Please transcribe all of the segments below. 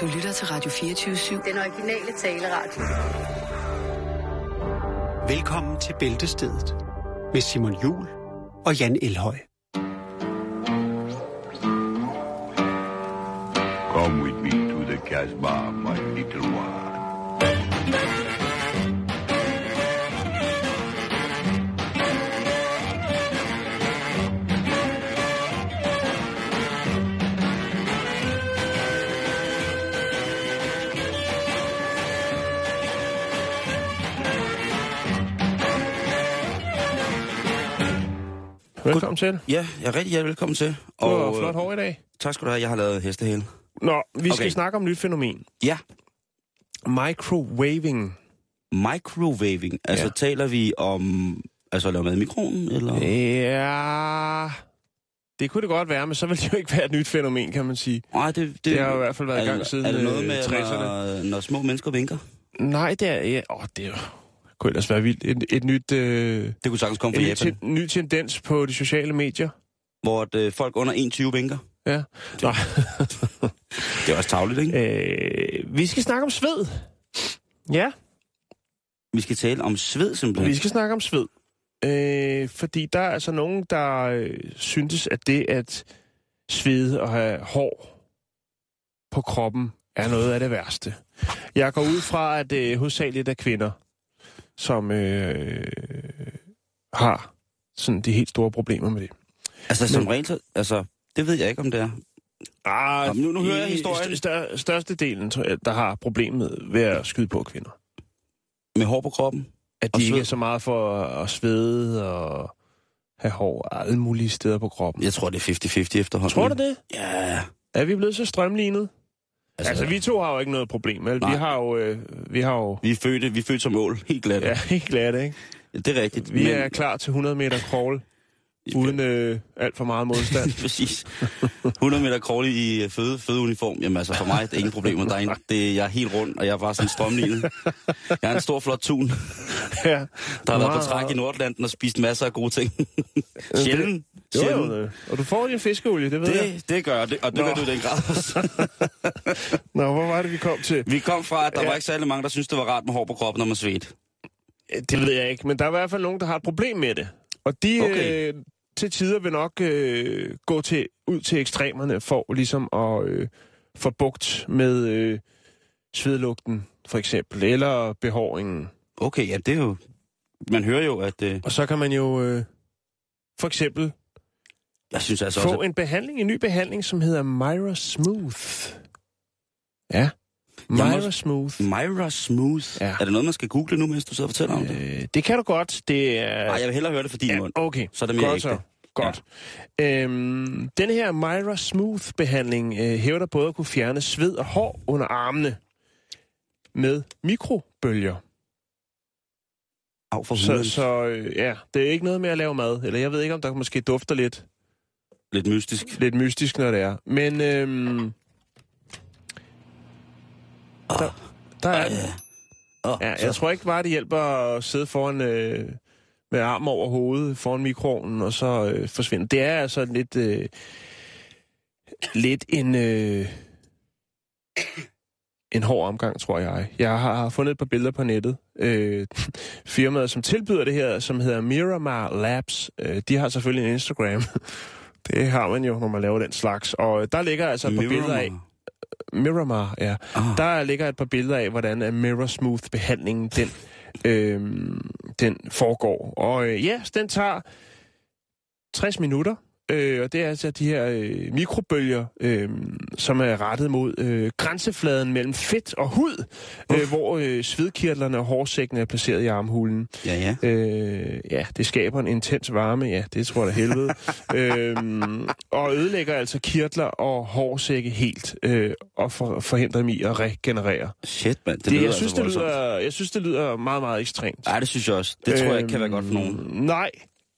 Du lytter til Radio 24-7. Den originale taleradio. Velkommen til Bæltestedet med Simon Jul og Jan Elhøj. Come with me to the Casbah, my little one. Velkommen til. Ja, jeg er rigtig hjertelig velkommen til. Du har Og, flot øh, hår i dag. Tak skal du have. Jeg har lavet hestehæl. Nå, vi skal Okay. snakke om et nyt fænomen. Ja, Microwaving. microwaving. Altså Ja. taler vi om... Altså lave mad i mikroen, eller? Ja... Det kunne det godt være, men så ville det jo ikke være et nyt fænomen, kan man sige. Nej, det, Det har jo i hvert fald været i er, gang siden Er det noget øh, med, 60'erne. når, når små mennesker vinker? Nej, det er... Ja, åh, det er jo... Kunne ellers være vildt. Et, et nyt, øh, Det kunne sagtens komme en fra Japan. ten, ny tendens på de sociale medier. Hvor at, øh, folk under 1,20 vinker. Ja. Nå, Det er også tavligt, ikke? øh, vi skal snakke om sved. Ja, Vi skal tale om sved, simpelthen. vi skal snakke om sved. Øh, fordi der er altså nogen, der øh, syntes, at det at svede og have hår på kroppen er noget af det værste. Jeg går ud fra, at det øh, hovedsageligt er kvinder, som øh, har sådan de helt store problemer med det. Altså, som Men- regel, så- altså, det ved jeg ikke, om det er. Ah, Nå, men nu- nu hører jeg historien. Stør, største delen, der har problemet ved at skyde på kvinder. Med hår på kroppen. At de ikke er så meget for at svede og have hår alle mulige steder på kroppen. Jeg tror, det er 50-50 efterhånden. Tror du det? Ja. Er vi blevet så strømlignet? Altså, Altså, vi to har jo ikke noget problem, vel? Vi har jo... Øh, vi har jo... vi er født, vi er født som mål. Helt glat. Ja, helt glade, ikke? Det er rigtigt. Vi er klar til 100 meter crawl, uden øh, alt for meget modstand. Præcis. 100 meter crawl i øh, føde, fødeuniform. Jamen altså, for mig det er ingen problemer. Der er ingen, det, jeg er helt rund, og jeg er bare sådan strømlignet. Jeg er en stor, flot tun, ja. der har været på træk i Nordatlanten og spist masser af gode ting. Sjældent. Jo, jo, øh, og du får din fiskeolie, det ved jeg. Det, det gør det, og det Nå. gør du i den grad også. Nå, hvor var det, vi kom til? Vi kom fra, at der Ja. var ikke særlig mange, der synes det var rart med hår på kroppen, når man svedte. Det ved jeg ikke, men der er i hvert fald nogen, der har et problem med det. Og de Okay. øh, til tider vil nok øh, gå til, ud til ekstremerne for ligesom at øh, få bugt med øh, svedlugten, for eksempel, eller behåringen. Okay, ja, det er jo... Man hører jo, at... Øh, Og så kan man jo øh, for eksempel jeg synes altså få også, en behandling, en ny behandling, som hedder Myra Smooth. Ja, Myra må- Smooth. Myra Smooth. Ja. Er det noget, man skal google nu, mens du sidder og fortæller om det? Øh, det kan du godt. Det er... Nej, jeg vil hellere høre det for din ja, mund. okay. Så er det mere Godt ægte. så. Godt. Ja. Øhm, den her Myra Smooth-behandling øh, hævder både at kunne fjerne sved og hår under armene med mikrobølger. Af for Så, så øh, ja, det er ikke noget med at lave mad. Eller jeg ved ikke, om der måske dufter lidt, Lidt mystisk. lidt mystisk, når det er. Men øhm, der, der er. Oh, Ja, jeg tror ikke bare, det hjælper at sidde foran øh, med armen over hovedet foran mikroovnen, og så øh, forsvinde. Det er altså lidt, øh, lidt en, øh, en hård omgang, tror jeg. Jeg har, har fundet et par billeder på nettet. Øh, firmaet, som tilbyder det her, som hedder Miramar Labs, øh, de har selvfølgelig en Instagram. Det har man jo, når man laver den slags. Og der ligger altså et par billeder af... Miramar, ja. Ah. Der ligger et par billeder af, hvordan uh, Mirror Smooth-behandlingen den, øhm, den foregår. Og øh, ja, den tager 60 minutter. Øh, og det er altså de her øh, mikrobølger, øh, som er rettet mod øh, grænsefladen mellem fedt og hud, øh, hvor øh, svedkirtlerne og hårsækken er placeret i armhulen. Ja, ja. Øh, ja, det skaber en intens varme, ja, det tror jeg da helvede. øhm, og ødelægger altså kirtler og hårsække helt, øh, og for, forhindrer dem i at regenerere. Shit, mand. Det, Det, lyder jeg, synes, altså det lyder, jeg synes, det lyder meget, meget ekstremt. Nej, det synes jeg også. Det tror jeg ikke kan være godt for nogen. Øhm, Nej.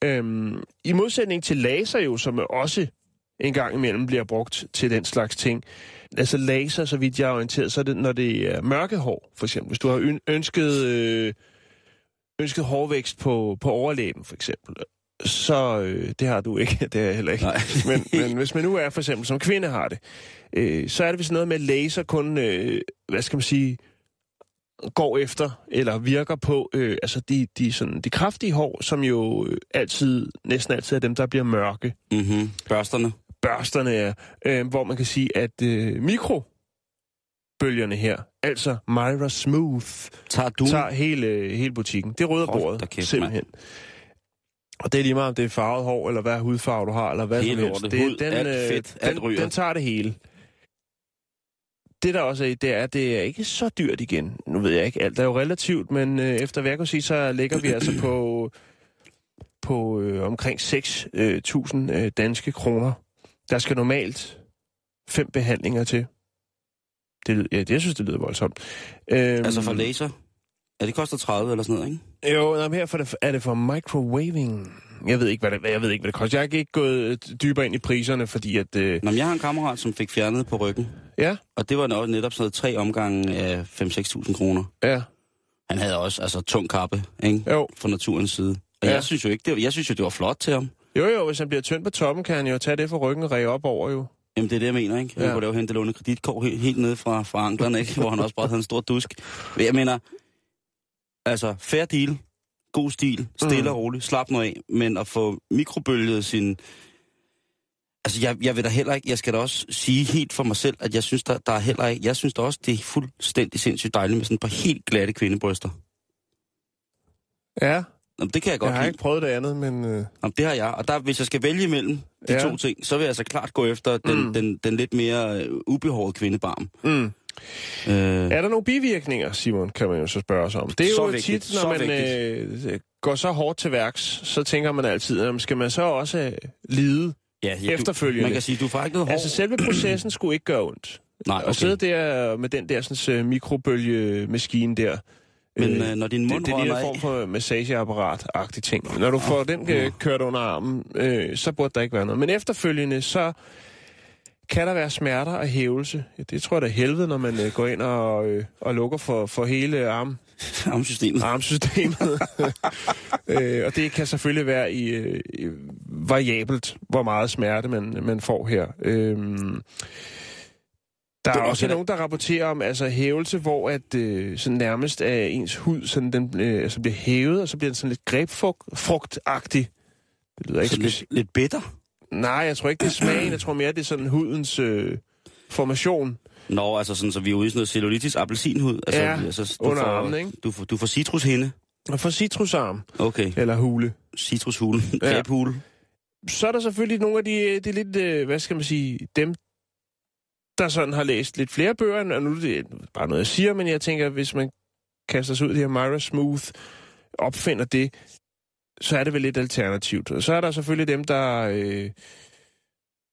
Øhm, I modsætning til laser jo, som også en gang imellem bliver brugt til den slags ting. Altså laser, så vidt jeg er orienteret, så er det, når det er mørke hår, for eksempel. Hvis du har øn- ønsket, øh, ønsket hårvækst på, på overlæben, for eksempel. så øh, det har du ikke, det er jeg heller ikke. Nej. men, men hvis man nu er for eksempel som kvinde har det, øh, så er det vist noget med, laser kun, øh, hvad skal man sige, går efter, eller virker på, øh, altså de, de, sådan, de kraftige hår, som jo øh, altid, næsten altid er dem, der bliver mørke. Mm-hmm. Børsterne. Børsterne er, øh, hvor man kan sige, at øh, mikrobølgerne her, altså Myra Smooth, Tager du... tager hele, hele butikken. Det Hold bordet, kæft, simpelthen. Og det er lige meget, om det er farvet hår, eller hvad hudfarve du har, eller hvad Hele som helst. Det, Hud, alt fedt, den, alt ryger. den tager det hele. Det der også er, i, det er, at det er ikke så dyrt igen. Nu ved jeg ikke, alt er jo relativt, men øh, efter hvad jeg kan sige, så ligger vi altså på, på øh, omkring 6.000 øh, danske kroner. Der skal normalt fem behandlinger til. Det, ja, det, jeg synes, det lyder voldsomt. Øhm, Altså for laser. Ja, det koster 30 eller sådan noget, ikke? Jo, nej, men her for det, er det for microwaving. Jeg ved ikke, hvad det, jeg ved ikke, hvad det koster. Jeg har ikke gået øh, dybere ind i priserne, fordi at... Øh, Nå, jeg har en kammerat, som fik fjernet på ryggen. Ja, Og det var nok netop sådan noget tre omgange af 5-6.000 kroner. ja, Han havde også altså tung kappe, ikke? jo. Fra naturens side. Og Ja. jeg synes jo ikke, det var, jeg synes jo, det var flot til ham. Jo, jo, hvis han bliver tynd på toppen, kan han jo tage det for ryggen og ræge op over, jo. Jamen, det er det, jeg mener, ikke? Han Ja. kunne lave hente låne kreditkort helt, helt nede fra, fra anklerne, ikke? Hvor han også bare havde en stor dusk. Jeg mener, altså, fair deal, god stil, stille Mm. og roligt, slap nu af, men at få mikrobølget sin... Altså, jeg, jeg vil da heller ikke, jeg skal da også sige helt for mig selv, at jeg synes, der, der er heller ikke, jeg synes da også, det er fuldstændig sindssygt dejligt med sådan et par helt glatte kvindebryster. Ja, Jamen, det kan jeg godt jeg har lide. ikke prøvet det andet, men... Øh, Jamen, det har jeg. Og der, hvis jeg skal vælge mellem de Ja. to ting, så vil jeg altså klart gå efter den, Mm. mm. den, den lidt mere øh, ubehårede kvindebarm. mm. Øh, Er der nogle bivirkninger, Simon, kan man jo så spørge sig om. Det er Så jo vigtigt, tit, når så man øh, går så hårdt til værks, så tænker man altid, jamen, skal man så også øh, lide? Ja, ja, efterfølgende. Du, man kan sige, du får ikke noget hår. Altså, selve processen skulle ikke gøre ondt. Nej, Okay. At sidde der med den der sådan, uh, mikrobølgemaskine der. Men øh, når din det, mund det er lige rådner en form for massageapparat-agtig ting. Når du får den øh, kørt under armen, øh, så burde der ikke være noget. Men efterfølgende, så kan der være smerter og hævelse. Ja, det tror jeg da er helvede, når man øh, går ind og, øh, og lukker for, for hele arm, Armsystemet. armsystemet. øh, og det kan selvfølgelig være i, øh, variabelt, hvor meget smerte man, man får her. Øhm, der er er også også nogen, der rapporterer om altså hævelse, hvor at øh, sådan nærmest er ens hud sådan, den, øh, altså bliver hævet, og så bliver den sådan lidt grebfrugtagtig. Det lyder ikke Så lidt, lidt bitter. Nej, jeg tror ikke, det er smagen. Jeg tror mere, det er sådan hudens øh, formation Nå, altså sådan, så vi er ude i sådan noget cellulitis appelsinhud. Altså, Ja, altså, under får, armen, ikke? Du får, du får citrushinde. og for citrusarm Okay, eller hule. citrushule. Ja. Grebhule. så er der selvfølgelig nogle af de, de lidt, øh, hvad skal man sige, dem, der sådan har læst lidt flere bøger, og nu er det bare noget, jeg siger, men jeg tænker, hvis man kaster sig ud i det her Myra Smooth, opfinder det, så er det vel lidt alternativt. Og så er der selvfølgelig dem, der øh,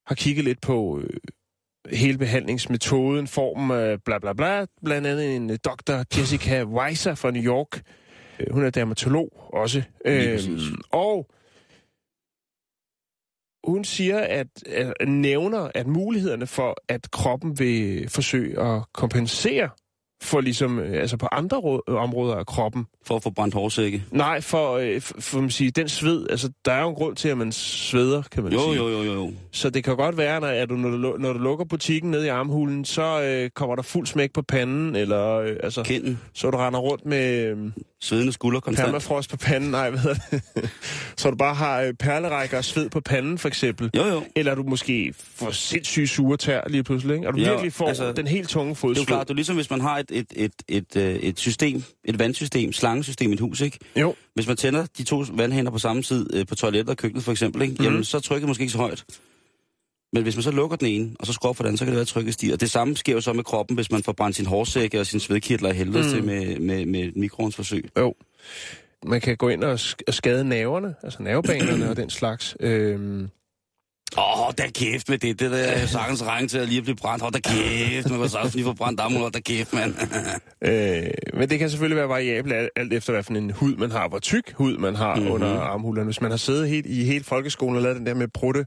har kigget lidt på øh, hele behandlingsmetoden, formen, øh, bla bla bla, blandt andet en øh, dr. Jessica Weiser fra New York. Øh, Hun er dermatolog også. Præcis. og hun siger, at, at nævner, at mulighederne for, at kroppen vil forsøge at kompensere for ligesom, øh, altså på andre rå- områder af kroppen. For at få brændt hårsække. Nej, for, øh, for, for man sige, den sved, altså der er jo en grund til, at man sveder, kan man Jo, sige. jo, jo, jo, jo. Så det kan godt være, når, at du, når, du, når du lukker butikken ned i armhulen, så øh, kommer der fuld smæk på panden, eller øh, altså, Kinden. så du render rundt med øh, Svedende skulder konstant. permafrost på panden, nej, hvad det? så du bare har øh, perlerækker og sved på panden, for eksempel. Jo, jo. Eller du måske får sindssyge sure tær lige pludselig, ikke? Og du Ja, virkelig får altså, den helt tunge Det er fodsved. jo klart, det er ligesom hvis man har et, et, et, et, øh, et system, et vandsystem, slangesystem i et hus, ikke? Jo. Hvis man tænder de to vandhænder på samme tid øh, på toilettet og køkkenet for eksempel, ikke? Jamen, så er trykket måske ikke så højt. Men hvis man så lukker den ene, og så skruer op for den så kan det være, at trykket stiger. Og det samme sker jo så med kroppen, hvis man får brændt sin hårsække og sin svedkirtler i helvede Mm. til med, med, med mikroens forsøg. Jo. Man kan gå ind og sk- og skade nerverne, altså nervebanerne og den slags. Øhm, Åh, oh, da kæft med det. Det der er sagtens regn til at lige blive brændt. Hold da kæft, man kan sagtens lige få brændt armen. Hold da kæft, mand. øh, men det kan selvfølgelig være variabelt alt, efter, hvad for en hud man har, hvor tyk hud man har Mhm. mm-hmm. under armhulerne. Hvis man har siddet helt, i helt folkeskolen og lavet den der med prutte,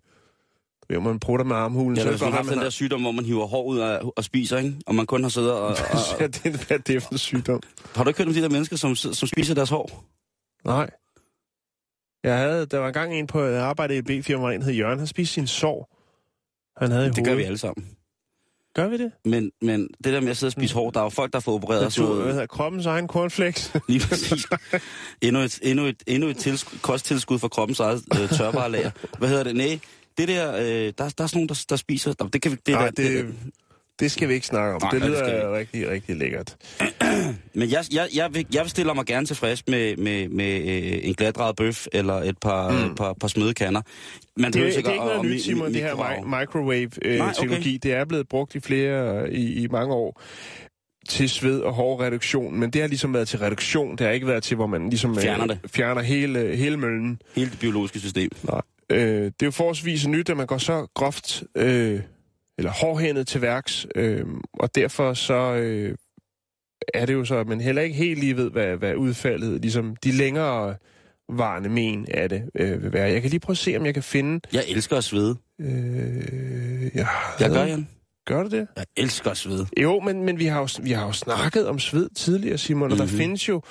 hvor man prutter med armhulen, Ja, så hvis det man har haft den der sygdom, hvor man hiver hår ud af, og spiser, ikke? Og man kun har siddet og... og, har... og det er hvad det er for en sygdom. har du ikke hørt om de der mennesker, som, som spiser deres hår? Nej. Jeg havde, der var engang en på jeg arbejdede i B-firma, en hed Jørgen, han spiste sin sår. Han havde i Det gør vi alle sammen. Gør vi det? Men, men det der med at sidde og spise hår, der er jo folk, der får opereret Der sådan tog, hvad noget. hedder, kroppens egen cornflakes. Lige præcis. endnu et, endnu et, endnu et tilskud, kosttilskud for kroppens eget øh, tørvarelager. Hvad hedder det? Nej, det der, øh, der, der er sådan nogen, der, der spiser... Det kan vi, det, Nej, der, det, det skal vi ikke snakke om. Nej, det det lyder vi rigtig, rigtig lækkert. Men jeg, jeg, jeg, vil, jeg stiller mig gerne tilfreds med, med, med øh, en glatret bøf eller et par, mm. par, par smødekander. Man Det, det er ikke noget nyt, Simon, det her microwave-teknologi. okay. Det er blevet brugt i flere i, i mange år til sved og hård reduktion, men det har ligesom været til reduktion. Det har ikke været til, hvor man ligesom øh, Fjerner det. fjerner hele, hele møllen. Hele det biologiske system. Nej. Øh, det er jo forholdsvis nyt, at man går så groft øh, eller hårdhændet til værks, øh, og derfor så øh, er det jo så, at man heller ikke helt lige ved, hvad, hvad udfaldet, ligesom de længere varende men af det øh, vil være. Jeg kan lige prøve at se, om jeg kan finde... Jeg elsker at svede. Øh, jeg, Jeg gør, Jan. Gør du det? Jeg elsker at svede. Jo, men, men vi, har jo, vi har jo snakket om sved tidligere, Simon, og mm-hmm. der Mhm. findes jo,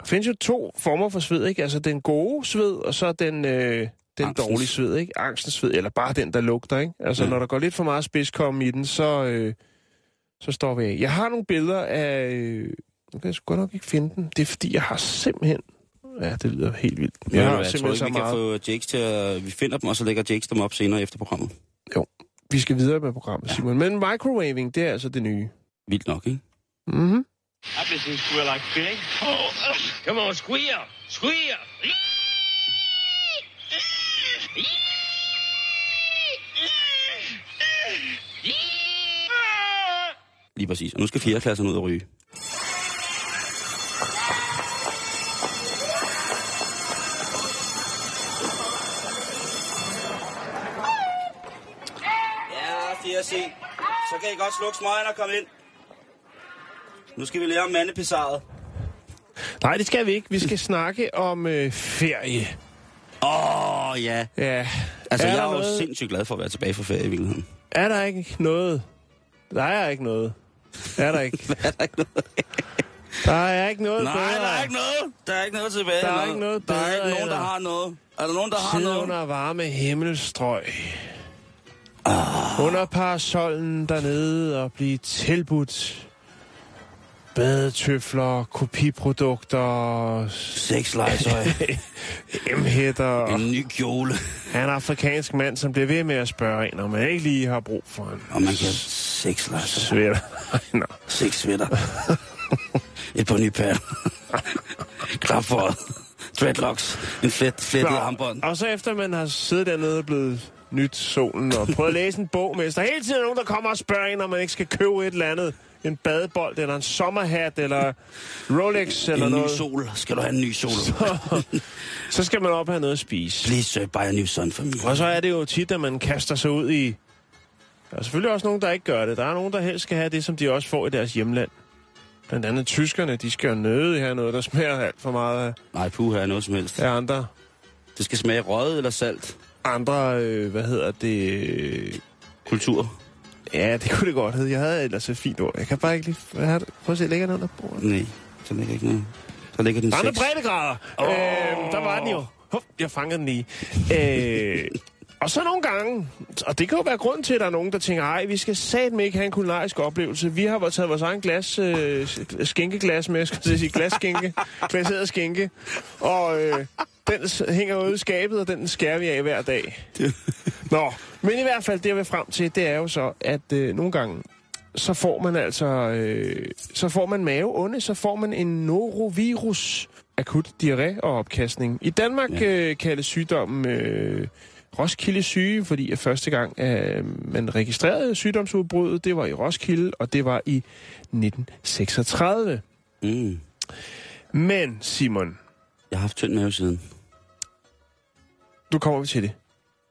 der findes jo to former for sved, ikke? Altså den gode sved, og så den, øh, den Angstens. dårlige sved, ikke? Angstens sved, eller bare den, der lugter, ikke? Altså, Ja. når der går lidt for meget spidskomme i den, så, øh, så står vi af. Jeg har nogle billeder af... Øh, nu kan jeg sgu godt nok ikke finde den. Det er, fordi jeg har simpelthen... Ja, det lyder helt vildt. Jeg, har jeg tror ikke, så vi kan meget... få Jakes til at... Vi finder dem, og så lægger Jakes dem op senere efter programmet. Vi skal videre med programmet, Simon. Men microwaving, det er altså det nye. Vildt nok, ikke? Mhm. I've been seeing squeal like Billy. Oh, come on, squeal, squeal. Lige præcis. Og nu skal fjerde klassen ud og ryge. Ja, 4C. Så kan I godt slukke smøgen og komme ind. Nu skal vi lære om mandepissaret. Nej, det skal vi ikke. Vi skal snakke om øh, ferie. Åh, ja. Ja. Altså, er jeg er jo noget, sindssygt glad for at være tilbage fra ferie i virkeligheden. Er der ikke noget? Der er ikke noget. Er der ikke? er der ikke noget? Der er ikke noget Nej, bedre. der er ikke noget. Der er ikke noget tilbage. Der er ikke noget Der er bedre, ikke nogen, der har noget. Er der nogen, der har Sidde noget? under varme himmelstrøg. Ah. Under parasollen dernede og blive tilbudt badetøfler, kopiprodukter, Sexlegetøj. emhætter. en ny kjole. Han er en afrikansk mand, som bliver ved med at spørge en, om man ikke lige har brug for en Og man kan sexlegetøj. svætter. Nå. Seks sweater. Et par nye pærer. Klap for dreadlocks. En flet, flettet armbånd. Og så efter man har siddet dernede og blevet nyt solen og prøvet at læse en bog er der hele tiden nogen, der kommer og spørger en, om man ikke skal købe et eller andet. En badebold, eller en sommerhat, eller Rolex, eller En ny noget. sol. Skal du have en ny sol? Så skal man op og have noget at spise. Please, sir, buy a new son for me. Og så er det jo tit, at man kaster sig ud i... Der er selvfølgelig også nogen, der ikke gør det. Der er nogen, der helst skal have det, som de også får i deres hjemland. Blandt andet tyskerne, de skal jo nøde have noget, der smager alt for meget af, Nej, puh, her er noget som helst. af andre. Det skal smage røget eller salt. Andre, øh, hvad hedder det... Kultur. Ja, det kunne det godt hedde. Jeg havde ellers et fint ord. Jeg kan bare ikke lige... Hvad har? Prøv at se, ligger den under bordet. Nej, så ligger ikke noget. Så ligger din Andre sex. breddegrader! Oh. Øh, der var den jo. Hup, jeg fangede den lige. Øh, og så nogle gange, og det kan jo være grund til, at der er nogen, der tænker, ej, vi skal satme ikke have en kulinarisk oplevelse. Vi har taget vores egen glas, øh, skænkeglas med, skal jeg sige, glasskænke, glaseret skænke, og øh, den hænger ude i skabet, og den skærer vi af hver dag. Nå, men i hvert fald det, jeg vil frem til, det er jo så, at øh, nogle gange, så får man altså, øh, så får man maveonde, så får man en norovirus, akut diarré og opkastning. I Danmark Ja. øh, kaldes sygdommen øh, Roskilde syge, fordi at første gang øh, man registrerede sygdomsudbruddet, det var i Roskilde, og det var i 1936. Mm. Men Simon, Jeg har haft tynd mave siden. Nu kommer vi til det.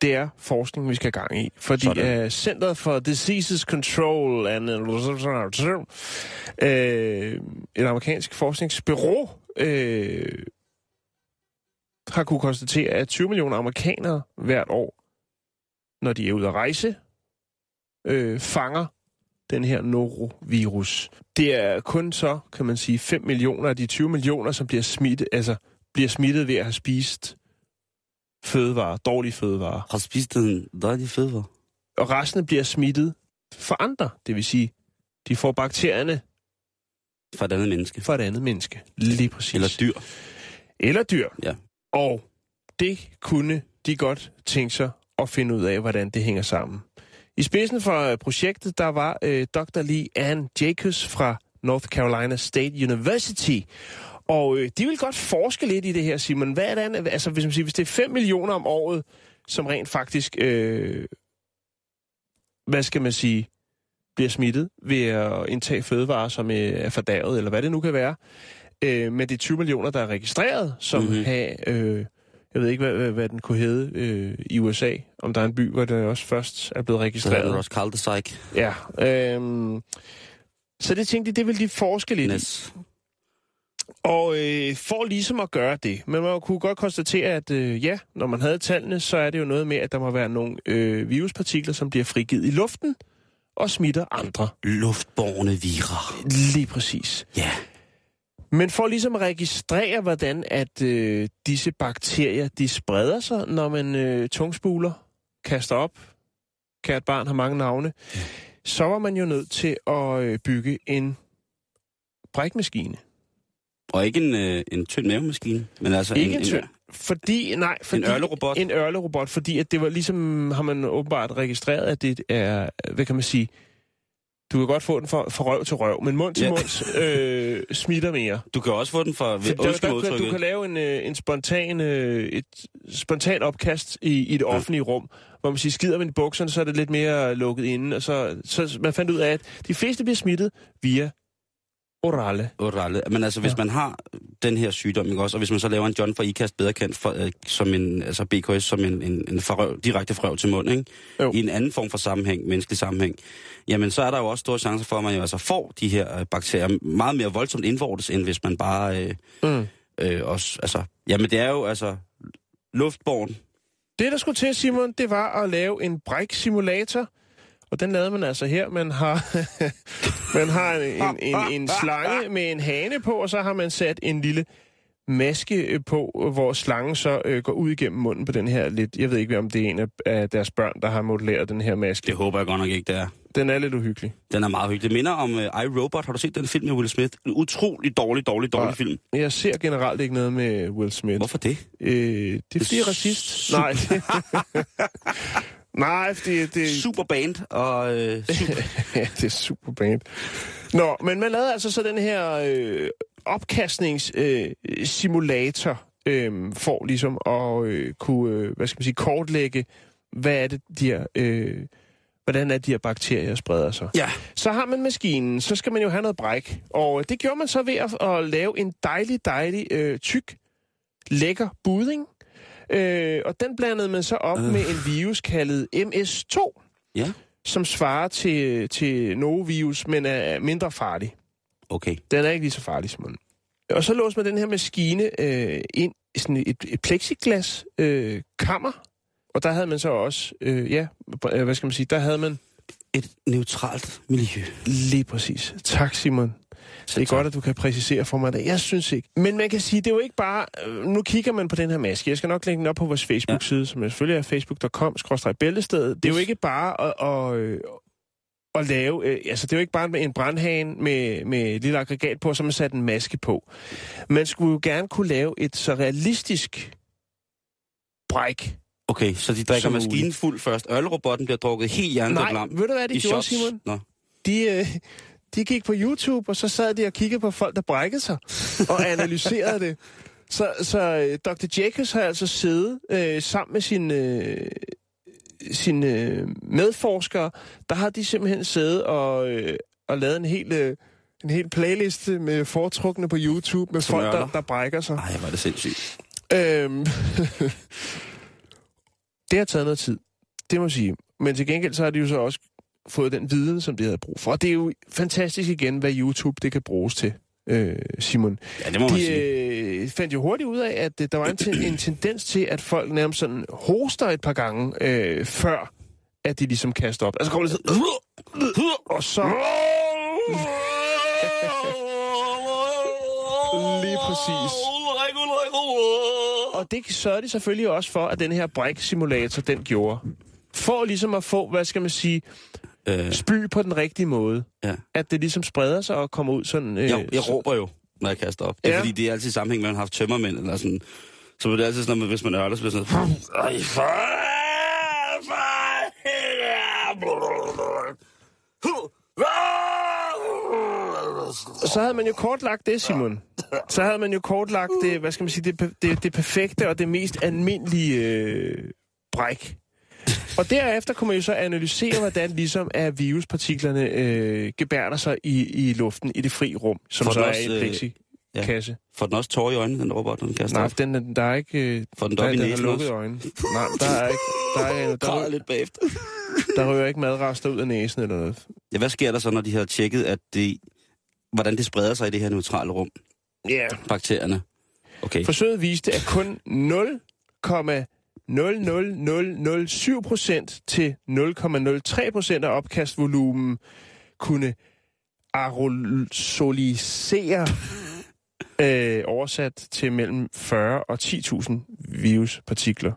Det er forskning, vi skal have gang i. Fordi Sådan. uh, Center for Diseases Control and uh, et amerikansk forskningsbureau uh, har kunne konstatere, at 20 millioner amerikanere hvert år, når de er ude at rejse, øh, fanger den her norovirus. Det er kun så, kan man sige, 5 millioner af de 20 millioner, som bliver smittet, altså bliver smittet ved at have spist fødevarer, dårlige fødevarer. Har spist en dejlig fødevare? Og resten bliver smittet for andre. Det vil sige, de får bakterierne Fra et andet menneske. fra et andet menneske. Lige præcis. Eller dyr. Eller dyr. Ja. Og det kunne de godt tænke sig at finde ud af, hvordan det hænger sammen. I spidsen for øh, projektet, der var øh, Dr. Lee Ann Jacobs fra North Carolina State University. Og øh, de vil godt forske lidt i det her, Simon. Hvad er det, altså, hvis, man siger, hvis det er 5 millioner om året, som rent faktisk, øh, hvad skal man sige, bliver smittet ved at indtage fødevarer, som øh, er fordærvet, eller hvad det nu kan være. Øh, men det er 20 millioner, der er registreret, som Mhm. mm-hmm. have, øh, jeg ved ikke, hvad, hvad, den kunne hedde øh, i USA, om der er en by, hvor det også først er blevet er registreret. det også kaldt sig. Ja. Øh, så det tænkte de, det vil de forske lidt i. Og øh, for ligesom at gøre det, men man kunne godt konstatere, at øh, ja, når man havde tallene, så er det jo noget med, at der må være nogle øh, viruspartikler, som bliver frigivet i luften og smitter andre. Luftborne virer. Lige præcis. Ja. Men for ligesom at registrere, hvordan at øh, disse bakterier, de spreder sig, når man øh, tungspuler, kaster op, kært barn har mange navne, så var man jo nødt til at øh, bygge en brækmaskine. Og ikke en, øh, en tynd mavemaskine, men altså Ikke en, en tynd. Fordi, nej, fordi, ørlerobot? En ørlerobot, fordi at det var ligesom, har man åbenbart registreret, at det er, hvad kan man sige, du kan godt få den fra, fra røv til røv, men mund til Ja. mund øh, smitter mere. Du kan også få den fra... For der, du kan lave en, øh, en spontan, øh, et spontan opkast i, i det offentlige rum, hvor man siger, skider man i bukserne, så er det lidt mere lukket inde. Og så, så man fandt ud af, at de fleste bliver smittet via orale. Oralle. Men altså, hvis Ja. man har den her sygdom, ikke også, og hvis man så laver en John for ikast bedre kendt for, øh, som en, altså BKS som en, en, en forrøv, direkte frøv til mund, ikke? Jo. i en anden form for sammenhæng, menneskelig sammenhæng, jamen så er der jo også store chancer for, at man jo altså får de her øh, bakterier meget mere voldsomt indvortes, end hvis man bare øh, Mm. øh, også, altså, jamen det er jo altså luftborn. Det, der skulle til, Simon, det var at lave en bræk-simulator. Og den lavede man altså her. Man har, man har en, en, en, en slange med en hane på, og så har man sat en lille maske øh, på, hvor slangen så øh, går ud igennem munden på den her lidt... Jeg ved ikke, om det er en af, deres børn, der har modelleret den her maske. Det håber jeg godt nok ikke, det er. Den er lidt uhyggelig. Den er meget hyggelig. Det minder om uh, iRobot. Har du set den film med Will Smith? En utrolig dårlig, dårlig, dårlig Nej. film. Jeg ser generelt ikke noget med Will Smith. Hvorfor det? Øh, det er fordi jeg er racist. Nej. Nej, fordi det... Super band og øh, super... ja, det er super band. Nå, men man lavede altså så den her øh, opkastningssimulator øh, øh, for ligesom at øh, kunne, øh, hvad skal man sige, kortlægge, hvad er det, de her, øh, hvordan er de her bakterier spreder sig. Ja. Så har man maskinen, så skal man jo have noget bræk. Og det gjorde man så ved at, at lave en dejlig, dejlig, øh, tyk, lækker budding. Øh, og den blandede man så op Øh. med en virus kaldet MS2 Ja, som svarer til, til Novovirus, men er mindre farlig. okay. Den er ikke lige så farlig som den. Og så låste man den her maskine øh, ind i sådan et, et plexiglas øh, kammer, og der havde man så også, øh, ja, øh, hvad skal man sige, der havde man Et neutralt miljø. lige præcis. Tak, Simon. Det er godt, at du kan præcisere for mig det. Jeg synes ikke. Men man kan sige, det er jo ikke bare... øh, Nu kigger man på den her maske. Jeg skal nok lægge den op på vores Facebook-side, som selvfølgelig er facebook.com-bæltestedet. Det er jo ikke bare at, at, øh, at lave... øh, Altså, det er jo ikke bare en brandhane med, med et lille aggregat på, og så man sat en maske på. Man skulle jo gerne kunne lave et så realistisk bræk. Okay, så de drikker Som maskinen fuld først. Ølrobotten bliver drukket helt hjernedødt Nej, lam. ved du hvad de I gjorde, shots. Simon? Nå. De, øh, de gik på YouTube, og så sad de og kiggede på folk, der brækkede sig, og analyserede det. Så, så øh, Dr. Jacobs har altså siddet øh, sammen med sine øh, sin, øh, medforskere. Der har de simpelthen siddet og, øh, og lavet en hel, øh, en hel playliste med foretrukne på YouTube med Som folk, der, der brækker sig. Ej, hvor er det sindssygt. Øhm, det har taget noget tid, det må jeg sige. Men til gengæld så har de jo så også fået den viden, som de havde brug for. Og det er jo fantastisk igen, hvad YouTube det kan bruges til, øh, Simon. Ja, det må man De sige. øh, fandt jo hurtigt ud af, at øh, der var en, ten, en tendens til, at folk nærmest sådan hoster et par gange, øh, før at de ligesom kaster op. Altså kommer det sådan, og så... Lige præcis. og det sørgede de selvfølgelig også for, at den her bræk-simulator, den gjorde. For ligesom at få, hvad skal man sige, Øh, spy på den rigtige måde. ja. At det ligesom spreder sig og kommer ud sådan... Øh, Jeg, jeg råber jo, når jeg kaster op. Det er Ja. fordi, det er altid i sammenhæng med, at man har haft tømmermænd eller sådan. Så det er altid sådan, at hvis man ørler, så bliver sådan... Ej, for... så havde man jo kortlagt det, Simon. Så havde man jo kortlagt det, hvad skal man sige, det, det, det perfekte og det mest almindelige øh, bræk. Og derefter kunne man jo så analysere, hvordan ligesom er viruspartiklerne øh, gebærder sig i, i luften, i det fri rum, som Får så er også, en øh, plexikasse. Får den også tårer i øjnene, den robot, den kaster Nej, op? den, er- der er ikke... Øh, Får den der, op i den har næsen lukket også? øjne. Nej, der er ikke... Der, er, der, Græder der, lidt bagefter. der rører ikke madrester ud af næsen eller noget. Ja, hvad sker der så, når de har tjekket, at det, hvordan det spreder sig i det her neutrale rum, Ja. Yeah. bakterierne? Okay. Forsøget viste, at kun 0,00007 procent til 0,03 procent af opkastvolumen kunne aerosolisere øh, oversat til mellem 40 og 10.000 viruspartikler.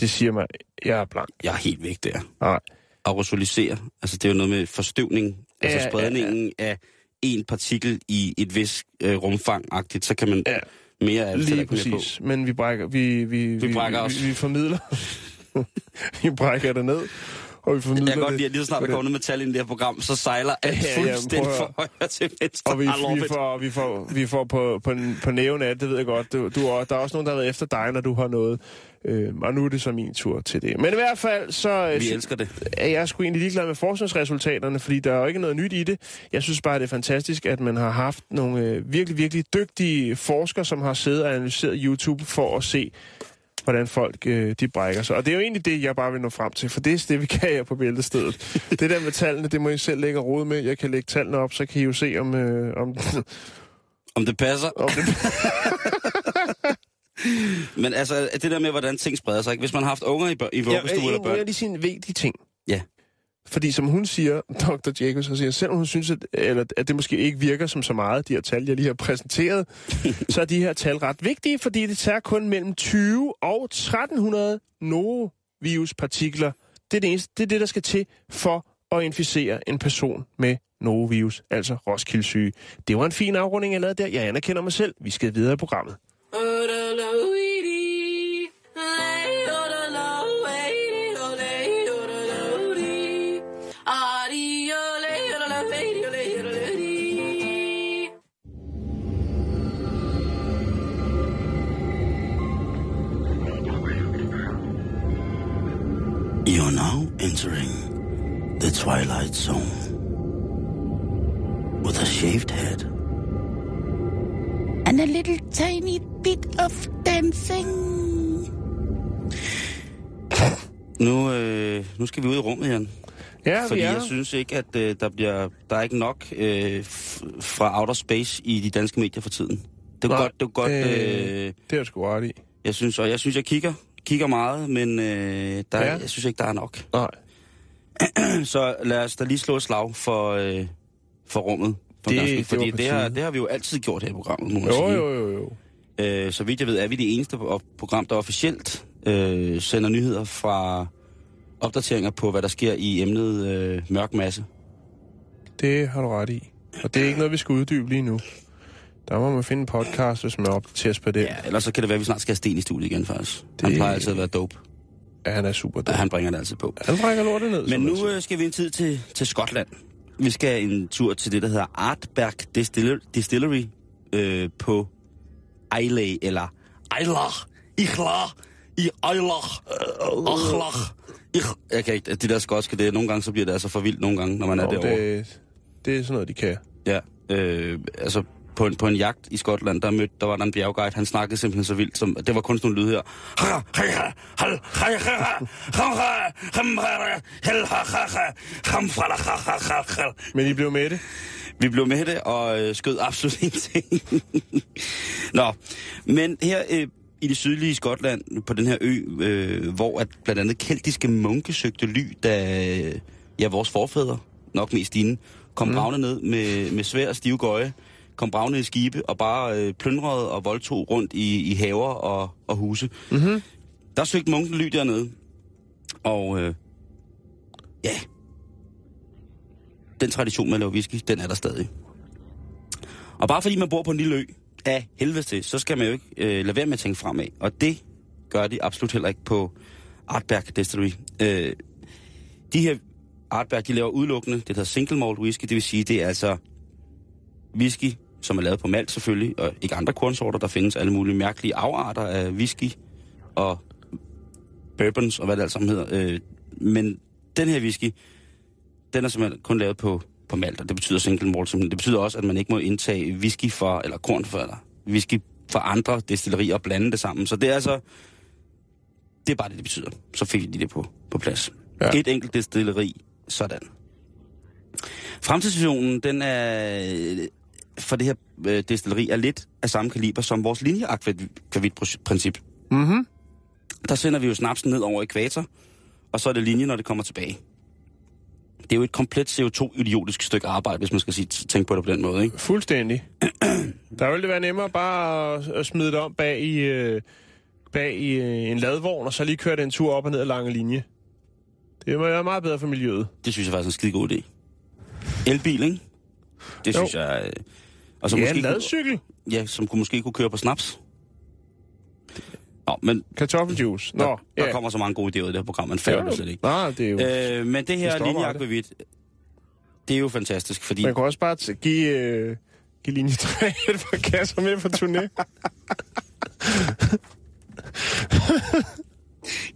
Det siger mig, jeg er blank. Jeg er helt væk der. Nej. Aerosolisere, altså det er jo noget med forstøvning, altså Ja, ja, spredningen af en partikel i et vis øh, rumfang-agtigt, så kan man Ja. Mere af det Lige med på. præcis. Men vi brækker, vi, vi, vi, brækker vi, os. vi, vi formidler. vi brækker det ned, og vi formidler Jeg kan godt lide, at lige så snart der kommer noget metal ind i det her program, så sejler alt Ja, ja, fuldstændig højre til venstre. Og vi, vi, får, vi, får, vi får på, på, på næven af det, ved jeg godt. Du, du, er- der er også nogen, der har været efter dig, når du har noget. Øh, og nu er det så min tur til det. Men i hvert fald, så øh, Vi elsker det. er jeg sgu egentlig ligeglad med forskningsresultaterne, fordi der er jo ikke noget nyt i det. Jeg synes bare, det er fantastisk, at man har haft nogle øh, virkelig, virkelig dygtige forskere, som har siddet og analyseret YouTube for at se, hvordan folk øh, de brækker sig. Og det er jo egentlig det, jeg bare vil nå frem til, for det er det, vi kan her på bæltestedet. det der med tallene, det må I selv lægge rode med. Jeg kan lægge tallene op, så kan I jo se, om, øh, om, Om det passer. om det Men altså, det der med, hvordan ting spreder sig, ikke? Hvis man har haft unger i, i Ja, vuggestue eller en, børn, en af de sine vigtige ting. Fordi som hun siger, Dr. Jacobs, så siger, selvom hun synes, at, eller, at det måske ikke virker som så meget, de her tal, jeg lige har præsenteret, så er de her tal ret vigtige, fordi det tager kun mellem 20 og 1300 noroviruspartikler. Det er det, eneste, det er det, der skal til for at inficere en person med norovirus, altså Roskilde-syge. Det var en fin afrunding, jeg lavede der. Jeg anerkender mig selv. Vi skal videre i programmet. Entering the Twilight Zone with a shaved head. and a little tiny bit of dancing. Nu, øh, nu skal vi ud i rummet, Jan. Ja, Fordi vi er. jeg synes ikke, at øh, der, bliver, der er ikke nok øh, f- fra outer space i de danske medier for tiden. Det er Nej, godt, det er godt. øh, Øh, Det er sgu ret i. jeg synes, og jeg synes, jeg kigger, kigger meget, men øh, der, Ja. jeg synes ikke, der er nok. Nej. Så lad os da lige slå et slag for, øh, for rummet. For Det- ganske, det fordi på det, har, det har vi jo altid gjort her i programmet, må man Jo, sige. jo, jo, jo. Øh, så vidt jeg ved, er vi det eneste program, der officielt øh, sender nyheder fra opdateringer på, hvad der sker i emnet øh, mørk masse. Det har du ret i. Og det er ikke noget, vi skal uddybe lige nu. Der må man finde en podcast, hvis man opdateres på det. Ja, ellers så kan det være, at vi snart skal have Sten i studiet igen, faktisk. Det... Han plejer altid at være dope. Ja, han er super Ja, dum. han bringer det altid på. Han brækker lortet ned. Men nu siger. øh, skal vi en tid til, til Skotland. Vi skal en tur til det, der hedder Artberg Distiller, Distillery øh, på Islay, eller Islach, Islach, i Islach, Achlach. Ich- Jeg kan ikke, det der skotske, det er, nogle gange så bliver det altså for vildt nogle gange, når man er Nå, derovre. det, det er sådan noget, de kan. Ja, øh, altså på en, på en jagt i Skotland, der, mødte, der var der en bjergguide, han snakkede simpelthen så vildt, som, det var kun sådan nogle lyd her. Men I blev med det? Vi blev med det og øh, skød absolut ingenting. Nå, men her øh, i det sydlige Skotland, på den her ø, øh, hvor at blandt andet keltiske munke søgte ly, da øh, ja, vores forfædre, nok mest dine, kom mm. ned med, med svær og stive gøje, kom bravende i skibe og bare øh, plyndrede og voldtog rundt i, i haver og, og huse. Mhm. Der søgte munken ly dernede. Og øh, ja, den tradition med at lave whisky, den er der stadig. Og bare fordi man bor på en lille ø af helvede til, så skal man jo ikke øh, lade være med at tænke fremad. Og det gør de absolut heller ikke på Artberg Distillery. Øh, de her Artberg, de laver udelukkende, det hedder single malt whisky, det vil sige, det er altså whisky, som er lavet på malt selvfølgelig, og ikke andre kornsorter. Der findes alle mulige mærkelige afarter af whisky og bourbons og hvad det alt sammen hedder. Øh, men den her whisky, den er simpelthen kun lavet på, på malt, og det betyder single malt. simpelthen. Det betyder også, at man ikke må indtage whisky fra, eller korn fra, eller whisky fra andre destillerier og blande det sammen. Så det er altså, det er bare det, det betyder. Så fik de det på, på plads. Ja. Et enkelt destilleri, sådan. Fremtidsvisionen, den er for det her øh, destilleri er lidt af samme kaliber som vores linjeakvavit-princip. Mhm. Der sender vi jo snapsen ned over ekvator, og så er det linje, når det kommer tilbage. Det er jo et komplet CO2-idiotisk stykke arbejde, hvis man skal sige, tænke på det på den måde, ikke? Fuldstændig. Der ville det være nemmere bare at, at smide det om bag i, øh, bag i øh, en ladvogn, og så lige køre den tur op og ned ad lange linje. Det må være meget bedre for miljøet. Det synes jeg faktisk er en skide god idé. Elbil, ikke? Det Jo. synes jeg... øh, Og så Ja, måske en kunne- ladcykel. Ja, som kunne måske kunne køre på snaps. Nå, men Kartoffeljuice. Nå, der, der ja. kommer så mange gode idéer i det her program, man fatter det slet ikke. Nej, det er jo... Øh, men det her linjeakvavit, det er jo fantastisk, fordi... Man kan også bare give, øh, give linje 3 et par kasser med på turné.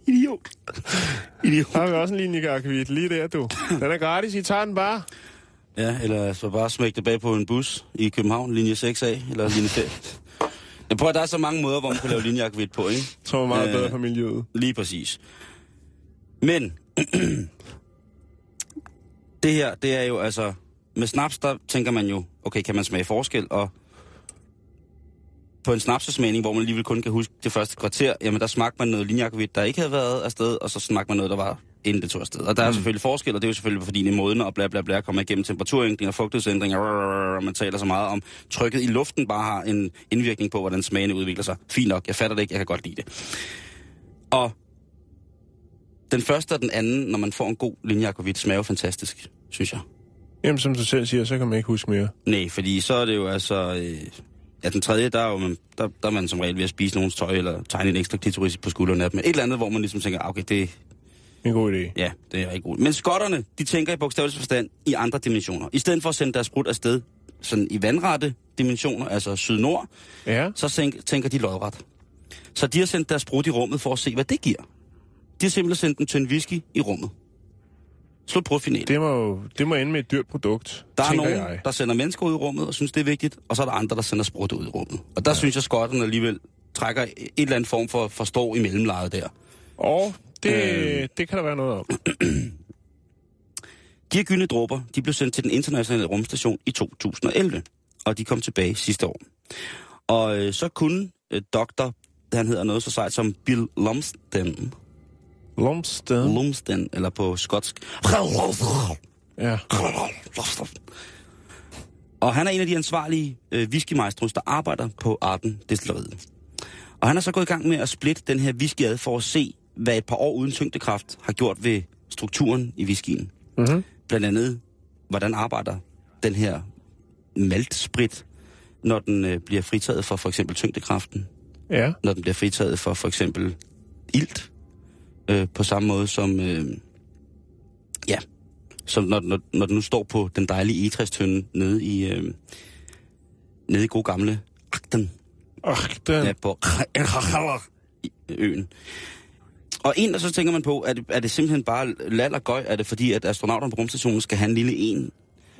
Idiot. Idiot. Der har vi også en linjeakvavit lige der, du. Den er gratis, I tager den bare. Ja, eller så bare smække det bag på en bus i København, linje 6A, eller linje 5. Jeg prøver, der er så mange måder, hvor man kan lave linjeakvavit på, ikke? Som er meget Øh. bedre for miljøet. Lige præcis. Men, det her, det er jo altså... Med snaps, der tænker man jo, okay, kan man smage forskel? Og på en snapsesmagning, hvor man alligevel kun kan huske det første kvarter, jamen der smagte man noget linjeakvavit, der ikke havde været afsted, og så smagte man noget, der var inden det tog afsted. Og der er mm. selvfølgelig forskel, og det er jo selvfølgelig fordi, det er måden og bla bla bla kommer igennem temperaturændringer, fugtighedsændringer, og man taler så meget om, trykket i luften bare har en indvirkning på, hvordan smagene udvikler sig. Fint nok, jeg fatter det ikke, jeg kan godt lide det. Og den første og den anden, når man får en god linjeakvavit, smager jo fantastisk, synes jeg. Jamen, som du selv siger, så kan man ikke huske mere. Nej, fordi så er det jo altså... Øh, ja, den tredje, der er, jo, man, der, der er man som regel ved at spise nogens tøj, eller tegne en ekstra klitoris på skulderen af dem. Et eller andet, hvor man ligesom tænker, ah, okay, det, En god idé. ja, det er rigtig godt. Men skotterne, de tænker i bogstavelig forstand i andre dimensioner. I stedet for at sende deres brud afsted sådan i vandrette dimensioner, altså syd-nord, Ja. så tænk, tænker de lodret. Så de har sendt deres brud i rummet for at se, hvad det giver. De har simpelthen sendt en whisky i rummet. Slut brudfinale. Det må, det må ende med et dyrt produkt, Der er nogen, jeg. der sender mennesker ud i rummet og synes, det er vigtigt, og så er der andre, der sender sprut ud i rummet. Og der ja. synes jeg, skotterne alligevel trækker et eller andet form for forstår i mellemlejet der. Og det, Øh. det kan der være noget om. De her gyldne dråber, de blev sendt til den internationale rumstation i 2011, og de kom tilbage sidste år. Og øh, så kunne øh, doktor, han hedder noget så sejt som Bill Lumsden, Lumsted. Lumsden, eller på skotsk, Ja. Og han er en af de ansvarlige øh, whiskymejstre, der arbejder på Arden Destilleriet. Og han er så gået i gang med at splitte den her whisky ad for at se, hvad et par år uden tyngdekraft har gjort ved strukturen i whiskyen. Mm-hmm. Blandt andet, hvordan arbejder den her maltsprit, når den øh, bliver fritaget for for eksempel tyngdekraften, Ja. når den bliver fritaget for for eksempel ilt, øh, på samme måde som, øh, ja, som når, når, når den nu står på den dejlige etræstønde nede i, øh, nede i god gamle Agden, Ach, den. ja, på øen. Og en, og så tænker man på, er det, er det simpelthen bare lal og gøj? Er det fordi, at astronauterne på rumstationen skal have en lille en?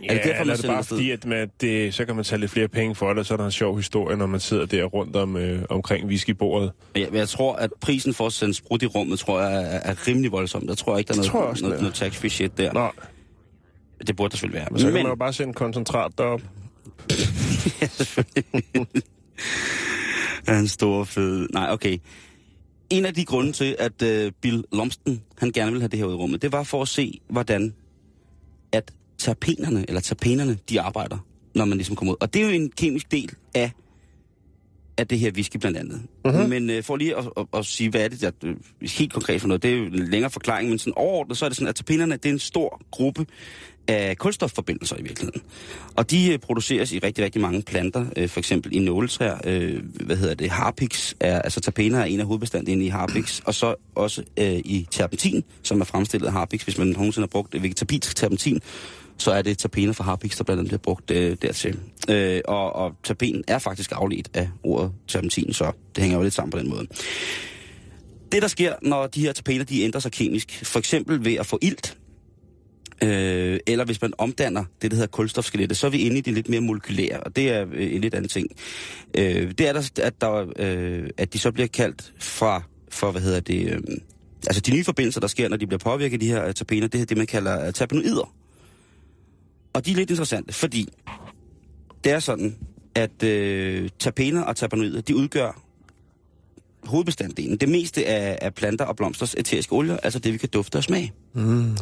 Ja, det derfor, man er det bare afsted? fordi, at man, det, så kan man tage lidt flere penge for det, og så er der en sjov historie, når man sidder der rundt om, øh, omkring whiskybordet. Jeg, jeg tror, at prisen for at sende sprut i rummet, tror jeg, er, er rimelig voldsom. Jeg tror ikke, der er noget, også, noget, er. noget tax-free shit der. Nå, Det burde der selvfølgelig være. men så kan man jo bare sende koncentrat derop. er en stor fed... Nej, okay. En af de grunde til, at uh, Bill Lumsden, han gerne ville have det her ud i rummet, det var for at se, hvordan at terpenerne, eller terpenerne, de arbejder. når man ligesom kommer ud. Og det er jo en kemisk del af, af det her whisky blandt andet. Uh-huh. Men øh, for lige at, at, at, sige, hvad er det der, øh, helt konkret for noget, det er jo en længere forklaring, men sådan overordnet, så er det sådan, at terpenerne, det er en stor gruppe af kulstofforbindelser i virkeligheden. Og de øh, produceres i rigtig, rigtig mange planter, øh, for eksempel i nåletræer. Øh, hvad hedder det? Harpix er, altså terpener er en af hovedbestanddelene i harpix, og så også øh, i terpentin, som er fremstillet af harpix. Hvis man nogensinde har brugt øh, vegetabilsk terpentin, så er det terpener fra harpix, der blandt andet bliver brugt øh, dertil. Øh, og, og tapen er faktisk afledt af ordet terpentin, så det hænger jo lidt sammen på den måde. Det, der sker, når de her terpener de ændrer sig kemisk, for eksempel ved at få ilt, øh, eller hvis man omdanner det, der hedder kulstofskelettet, så er vi inde i det lidt mere molekylære, og det er øh, en lidt anden ting. Øh, det er der, at, der, øh, at de så bliver kaldt fra, for, hvad hedder det, øh, altså de nye forbindelser, der sker, når de bliver påvirket af de her øh, terpener, det er det, man kalder øh, terpenoider. Og de er lidt interessante, fordi det er sådan, at øh, terpener og terpenoider, de udgør hovedbestanddelen. Det meste af, af planter og blomsters æteriske olier, altså det, vi kan dufte og smage. Mm.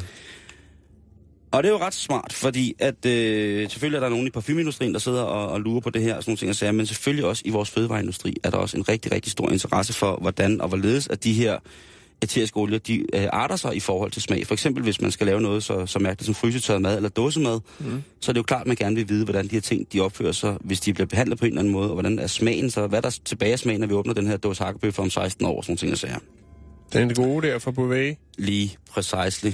Og det er jo ret smart, fordi at øh, selvfølgelig er der nogen i parfumeindustrien, der sidder og, og lurer på det her og sådan nogle ting, jeg siger, men selvfølgelig også i vores fødevareindustri er der også en rigtig, rigtig stor interesse for, hvordan og hvorledes at de her æteriske olier, de øh, arter sig i forhold til smag. For eksempel, hvis man skal lave noget så, så mærkeligt som frysetørret mad eller dåsemad, mm. så er det jo klart, at man gerne vil vide, hvordan de her ting de opfører sig, hvis de bliver behandlet på en eller anden måde, og hvordan er smagen så, hvad er der tilbage af smagen, når vi åbner den her dåse hakkebøffer om 16 år, og sådan nogle ting, jeg siger. Den er gode der fra Bouvet. Lige precisely.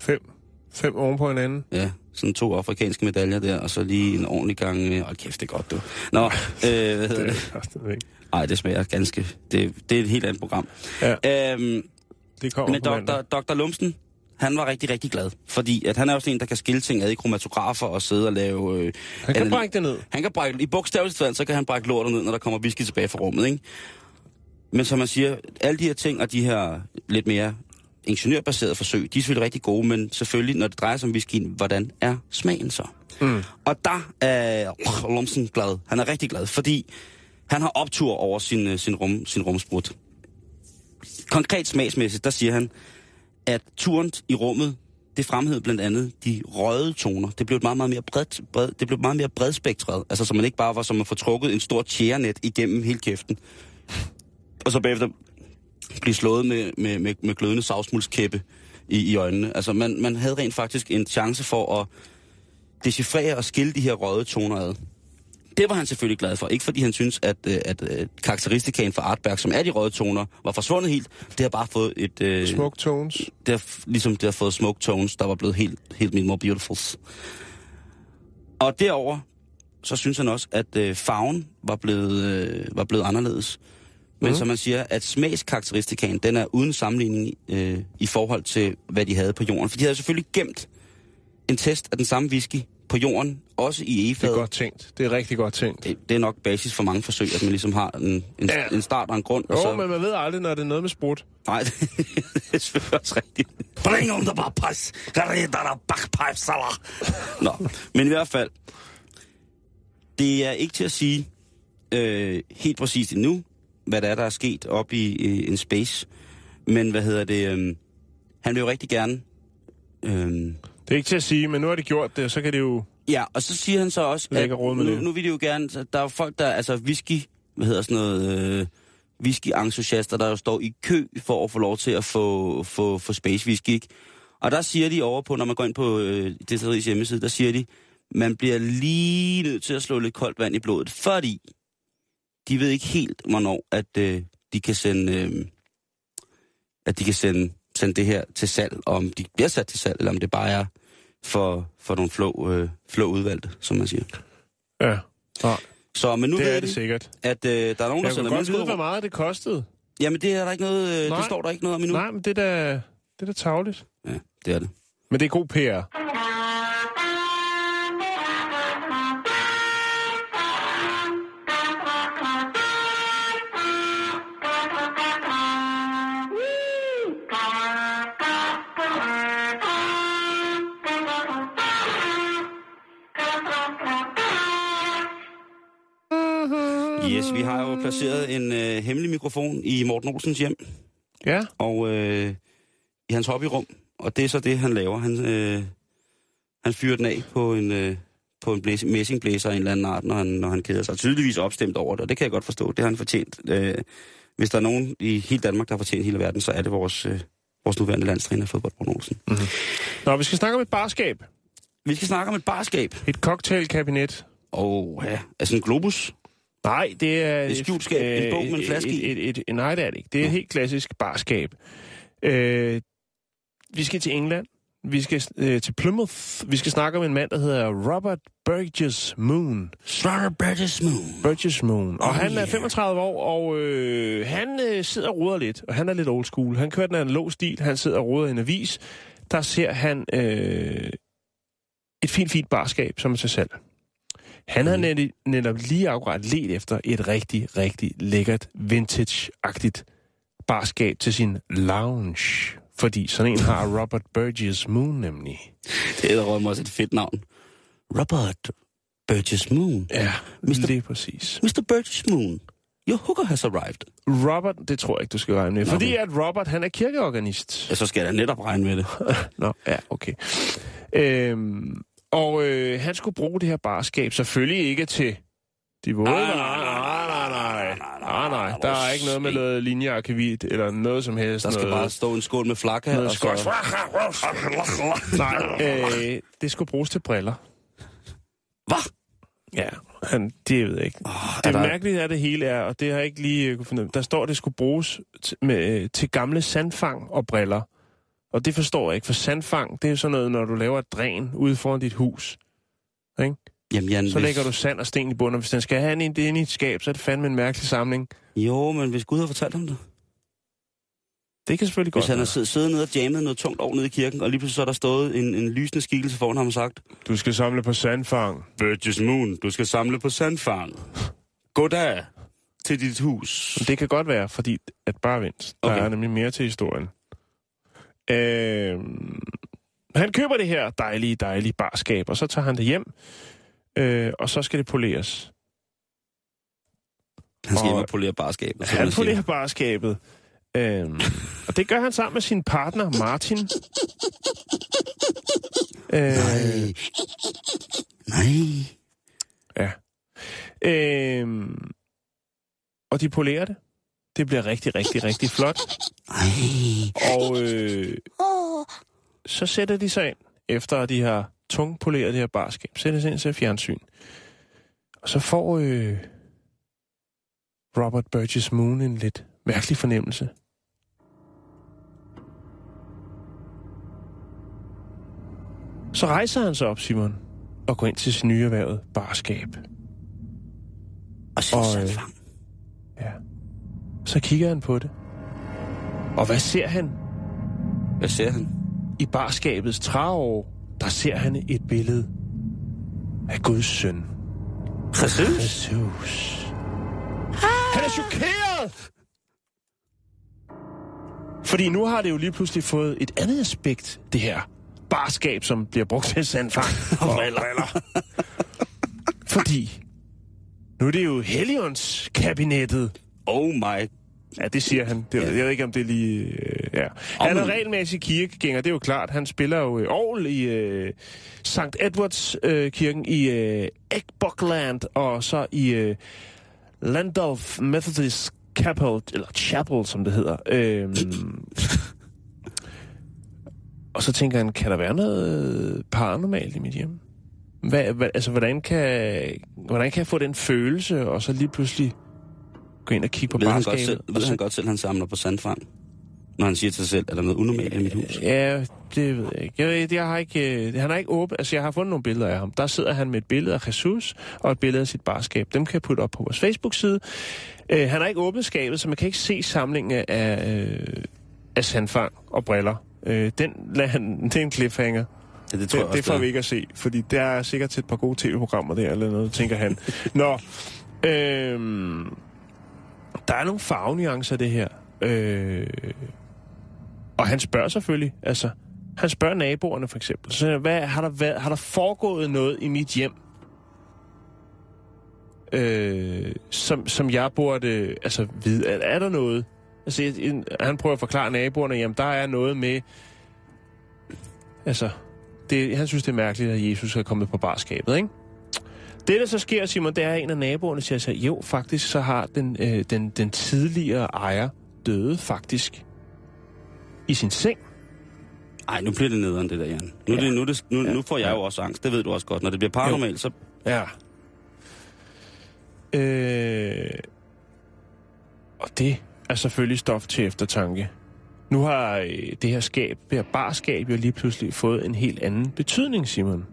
Fem. Fem oven på hinanden. Ja, sådan to afrikanske medaljer der, og så lige en ordentlig gang... Hold kæft, det er godt, du. Nå, øh, hvad hedder det? det Nej, det smager ganske... Det, det er et helt andet program. Ja. Øhm, det kommer men mandag. Dr. Lumsen, han var rigtig, rigtig glad. Fordi at han er også en, der kan skille ting ad i kromatografer og sidde og lave... Øh, Han kan brække det ned. Han kan brække... I bogstaveligt fald, så kan han brække lortet ned, når der kommer whisky tilbage fra rummet, ikke? Men som man siger, alle de her ting og de her lidt mere ingeniørbaserede forsøg, de er selvfølgelig rigtig gode, men selvfølgelig, når det drejer sig om whiskyen, hvordan er smagen så? Mm. Og der er Lumsen glad. Han er rigtig glad, fordi han har optur over sin, øh, sin, rum, sin rumsprut. Konkret smagsmæssigt, der siger han, at turen i rummet, det fremhævede blandt andet de røde toner. Det blev et meget, meget mere bredt, bred, det blev meget mere bredspektret. Altså, så man ikke bare var som at få trukket en stor tjærenet igennem hele kæften. Og så bagefter blive slået med, med, med, med glødende savsmuldskæppe i, i øjnene. Altså, man, man havde rent faktisk en chance for at decifrere og skille de her røde toner ad. Det var han selvfølgelig glad for. Ikke fordi han synes, at, øh, at, at karakteristikaen for Artberg, som er de røde toner, var forsvundet helt. Det har bare fået et... Øh, Smoke tones. det har, ligesom det har fået smoke tones, der var blevet helt, helt mere beautifuls. Og derover så synes han også, at øh, farven var blevet, øh, var blevet anderledes. Men mm. som man siger, at smagskarakteristikaen, den er uden sammenligning øh, i forhold til, hvad de havde på jorden. For de havde selvfølgelig gemt en test af den samme whisky på jorden, også i Det er godt tænkt. Det er rigtig godt tænkt. Det, det er nok basis for mange forsøg, at man ligesom har en, en, Ja. en start og en grund. og Jo, så, men man ved aldrig, når det er noget med sprut. Nej, det er selvfølgelig også rigtigt. Bring on the bakpejs salah. Nå, men i hvert fald, det er ikke til at sige øh, helt præcist endnu, hvad der er, der er sket op i øh, en space. Men hvad hedder det? Øh, han vil jo rigtig gerne... Øh, Det er ikke til at sige, men nu har de gjort det, så kan det jo... Ja, og så siger han så også, Lægger råd med nu, det. nu vil de jo gerne, der er jo folk, der, altså whisky, hvad hedder sådan noget, øh, whisky-entusiaster, der jo står i kø for at få lov til at få, få, få space whisky, ikke? Og der siger de over på, når man går ind på øh, Destilleries hjemmeside, der siger de, man bliver lige nødt til at slå lidt koldt vand i blodet, fordi de ved ikke helt, hvornår at øh, de kan sende, øh, at de kan sende, sende det her til salg, og om de bliver sat til salg, eller om det bare er for, for nogle flå, øh, flå udvalgte, som man siger. Ja, Nej, Så, men nu det ved er de, det sikkert. at øh, der er nogen, der Jeg kunne sender godt vide, hvor meget det kostede. Jamen, det er der ikke noget, øh, Nej. det står der ikke noget om endnu. Nej, men det er da, det er da tavligt. Ja, det er det. Men det er god PR. Yes, vi har jo placeret en øh, hemmelig mikrofon i Morten Olsens hjem, Ja, og øh, i hans hobbyrum, og det er så det, han laver. Han, øh, han fyrer den af på en, øh, på en blæs, messingblæser af en eller anden art, når han, når han keder sig. Tydeligvis opstemt over det, og det kan jeg godt forstå. Det har han fortjent. Øh, hvis der er nogen i hele Danmark, der har fortjent hele verden, så er det vores, øh, vores nuværende landstræner fodbold, Bruno Olsen. Nå, vi skal snakke om et barskab. Vi skal snakke om et barskab. Et cocktailkabinet. Og ja, altså en globus. Nej, det er... Et skjult skab, en bog med en flaske i. et, et, et, Nej, det er det ikke. Det er et helt klassisk barskab. Øh, vi skal til England. Vi skal øh, til Plymouth. Vi skal snakke om en mand, der hedder Robert Burgess Moon. Robert Burgess Moon. Burgess Moon. Og Oh, han er yeah. 35 år, og øh, han øh, sidder og ruder lidt. Og han er lidt old school. Han kører den analog stil. Han sidder og ruder en avis. Der ser han øh, et fint, fint barskab, som er til salg. Han har net, netop lige akkurat let efter et rigtig, rigtig lækkert, vintage-agtigt barskab til sin lounge. Fordi sådan en har Robert Burgess Moon nemlig. Det er da også et fedt navn. Robert Burgess Moon. Ja, Mr. lige præcis. Mr. Burgess Moon. Your hooker has arrived. Robert, det tror jeg ikke, du skal regne med. Nå, Fordi at Robert, han er kirkeorganist. Ja, så skal jeg da netop regne med det. Nå, ja, okay. Øhm, og øh, han skulle bruge det her barskab selvfølgelig ikke til de våde. Nej, Nej, nej, nej, nej, nej, nej, nej. Der er ikke noget med noget linjearkivit eller noget som helst. Der skal noget, bare stå en skål med flakka, noget skotsk. Nej, øh, det skulle bruges til briller. Hvad? Ja, han, det ved jeg ikke. Oh, Det mærkelige af det hele er, og det har jeg ikke lige øh, kunne finde ud der står, at det skulle bruges med, øh, til gamle sandfang og briller. Og det forstår jeg ikke, for sandfang, det er sådan noget, når du laver et dræn ude foran dit hus. Ikke? Jamen, Jan, Så hvis... lægger du sand og sten i bunden, og hvis den skal have en inde i et skab, så er det fandme en mærkelig samling. Jo, men hvis Gud har fortalt ham det. Det kan selvfølgelig godt Hvis han har siddet, siddet nede og jammet noget tungt over nede i kirken, og lige pludselig så er der stået en, en lysende skikkelse foran ham og sagt, Du skal samle på sandfang. Burgess Moon, du skal samle på sandfang. Goddag til dit hus. Men det kan godt være, fordi at bare vent. Der Okay. er nemlig mere til historien. Øh, han køber det her dejlige, dejlige barskab, og så tager han det hjem, øh, og så skal det poleres. Han skal hjem Og- og polere barskabet. Han polerer barskabet. Øhm, og det gør han sammen med sin partner, Martin. Øh, Nej. Nej. ja. Øhm, og de polerer det. Det bliver rigtig, rigtig, rigtig flot. Og øh, så sætter de sig ind, efter at de har tungpoleret det her barskab. Sætter sig ind til fjernsyn. Og så får øh, Robert Burgess Moon en lidt mærkelig fornemmelse. Så rejser han sig op, Simon, og går ind til sin nye erhvervet barskab. Og Og, øh. Så kigger han på det. Og hvad ser han? Hvad ser han? I barskabets træår, der ser han et billede af Guds søn. Jesus? Jesus. Han er chokeret! Fordi nu har det jo lige pludselig fået et andet aspekt, det her barskab, som bliver brugt til sandfang og briller. Fordi nu er det jo Helionskabinettet. Oh my. Ja, det siger han. Det, jeg ved ikke, om det lige... Øh, ja. Han er regelmæssig kirkegænger, det er jo klart. Han spiller jo øh, Aarhus i øh, St. Edwards øh, kirken i øh, Eckbuckland, og så i øh, Landolf Methodist Chapel, eller Chapel, som det hedder. Øhm, og så tænker han, kan der være noget paranormalt i mit hjem? Hvad, hvad, altså, hvordan kan, hvordan kan jeg få den følelse, og så lige pludselig gå ind og kigge på Ved han, godt barskabet? selv, ved han godt selv, han samler på sandfang? Når han siger til sig selv, er der noget unormalt i mit hus? Ja, det ved jeg ikke. Jeg, ved, jeg har ikke øh, han har ikke åbent... Altså, jeg har fundet nogle billeder af ham. Der sidder han med et billede af Jesus og et billede af sit barskab. Dem kan jeg putte op på vores Facebook-side. Øh, han har ikke åbnet skabet, så man kan ikke se samlingen af, øh, af sandfang og briller. Øh, den lader han, det er en cliffhanger. Ja, det tror Det, jeg det også, får er. vi ikke at se, fordi der er sikkert til et par gode tv-programmer der, eller noget, tænker han. Nå, øhm, der er nogle farvenuancer, det her. Øh, og han spørger selvfølgelig, altså, han spørger naboerne for eksempel, så hvad, har, der været, har der foregået noget i mit hjem, øh, som, som jeg burde altså, vide? Er, er der noget? Altså, en, han prøver at forklare naboerne, jamen, der er noget med, altså, det, han synes, det er mærkeligt, at Jesus er kommet på barskabet, ikke? Det, der så sker, Simon, det er, at en af naboerne siger sig, jo, faktisk så har den, øh, den, den tidligere ejer døde faktisk i sin seng. Ej, nu bliver det nederen, det der, Jan. Nu, ja. det, nu, det, nu, ja. nu får jeg jo også angst, det ved du også godt. Når det bliver paranormalt, så... Ja. Øh, og det er selvfølgelig stof til eftertanke. Nu har øh, det her skab, det her barskab, jo lige pludselig fået en helt anden betydning, Simon.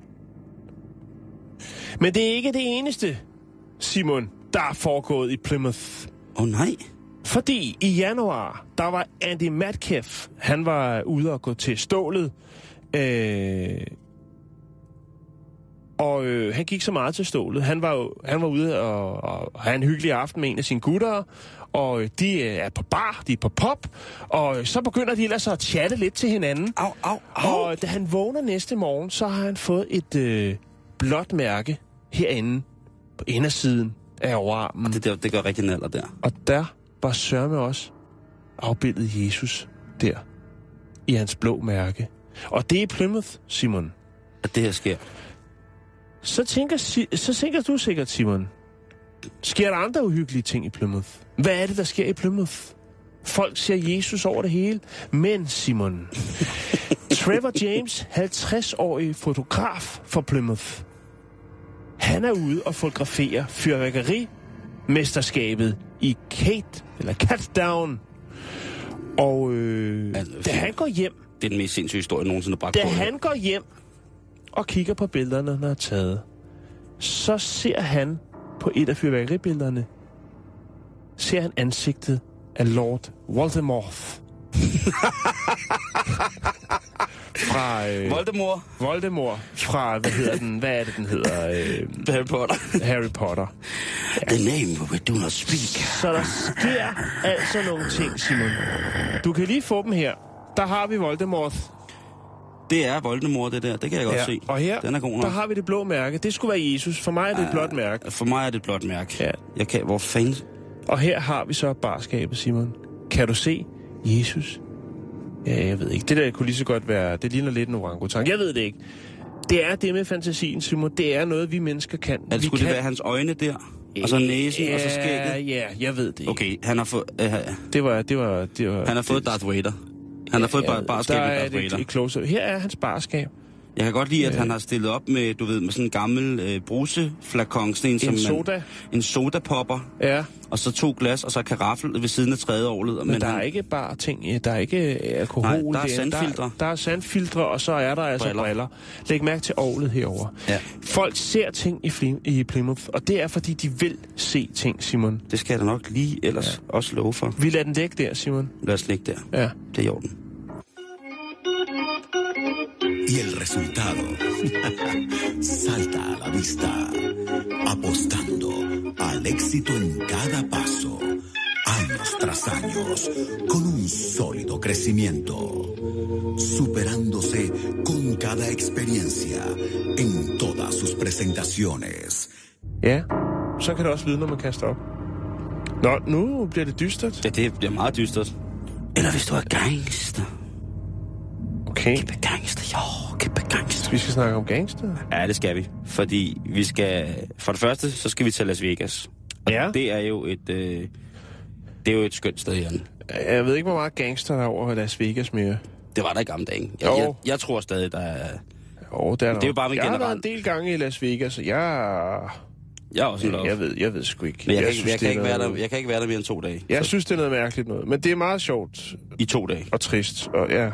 Men det er ikke det eneste, Simon, der er foregået i Plymouth. Åh oh, nej. Fordi i januar, der var Andy Metcalf, han var ude og gå til stålet. Øh, og øh, han gik så meget til stålet. Han var, han var ude og, og have en hyggelig aften med en af sine gutter, og øh, de øh, er på bar, de er på pop, og øh, så begynder de ellers at chatte lidt til hinanden. Au, au, au. Og da han vågner næste morgen, så har han fået et øh, blåt mærke herinde på indersiden af overarmen. Og det, det, det gør rigtig naller der. Og der var sørme også afbildet Jesus der i hans blå mærke. Og det er i Plymouth, Simon. At det her sker. Så tænker, så tænker du sikkert, Simon, sker der andre uhyggelige ting i Plymouth? Hvad er det, der sker i Plymouth? Folk ser Jesus over det hele. Men, Simon, Trevor James, 50-årig fotograf for Plymouth, han er ude og fotografere fyrværkerimesterskabet i Kate, eller Catdown. Og øh, Altså, da han går hjem, Det er den mest sindssyge historie, nogensinde har bragt da han går hjem og kigger på billederne, han har taget, så ser han på et af fyrværkeribillederne, ser han ansigtet af Lord Voldemort. fra øh, Voldemort. Voldemort fra, hvad hedder den, hvad er det, den hedder? Øh, Harry Potter. Harry Potter. The name we do not speak. Så der sker altså nogle ting, Simon. Du kan lige få dem her. Der har vi Voldemort. Det er Voldemort, det der. Det kan jeg godt se. Og her, Den er god nok. der har vi det blå mærke. Det skulle være Jesus. For mig er det et blåt mærke. For mig er det et blåt mærke. Ja. Jeg kan... Hvor fanden... Og her har vi så barskabet, Simon. Kan du se Jesus? Ja, jeg ved ikke. Det der kunne lige så godt være... Det ligner lidt en orangutang. Jeg ved det ikke. Det er det med fantasien, Simon. Det er noget, vi mennesker kan. Det, vi skulle kan... det være hans øjne der? Og så næsen, ja, og så skægget? Ja, jeg ved det ikke. Okay, han har fået... Øh, Det var... Det var, det var han har fået det, Darth Vader. Han har fået bare barskab er Darth det Vader. et close Her er hans barskab. Jeg kan godt lide, at han har stillet op med, du ved, med sådan en gammel øh, bruseflakon, sådan en, som En man, soda. en sodapopper, Ja, og så to glas, og så karaffel ved siden af tredje året. men, men der er ikke bare ting, øh, der er ikke alkohol. Nej, der er sandfiltre. Der, der er sandfiltre, og så er der altså Briller. briller. Læg mærke til ovlet herover. Ja. Folk ser ting i, Flim, i Plymouth, og det er, fordi de vil se ting, Simon. Det skal jeg da nok lige ellers ja. også love for. Vi lader den ligge der, Simon. Lad os ligge der. Ja. Det er i orden. Y el resultado salta a la vista, apostando al éxito en cada paso, años tras años, con un sólido crecimiento, superándose con cada experiencia en todas sus presentaciones. Ja, så kan det også lyde, når man kaster op. Nå, nu bliver det dystert. Ja, det bliver meget dystert. Eller hvis du er gangster. Okay, Kæmpe gangster, jo, kæmpe gangster. vi skal snakke om gangster. Ja, det skal vi. Fordi vi skal... For det første, så skal vi til Las Vegas. Og Ja. det er jo et... Øh, det er jo et skønt sted, Jan. Jeg ved ikke, hvor meget gangster der er over Las Vegas mere. Det var der i gamle dage. Jeg, jeg, jeg tror stadig, der er... Jo, det er, der Det er jo bare med Jeg har været en del gange i Las Vegas, og jeg... Jeg er også love. Jeg ved, jeg ved sgu ikke. Men jeg, jeg, kan, synes, jeg, kan ikke være der, jeg kan ikke være der mere end to dage. Jeg Så, synes, det er noget mærkeligt noget. Men det er meget sjovt I to dage. og trist. Og ja,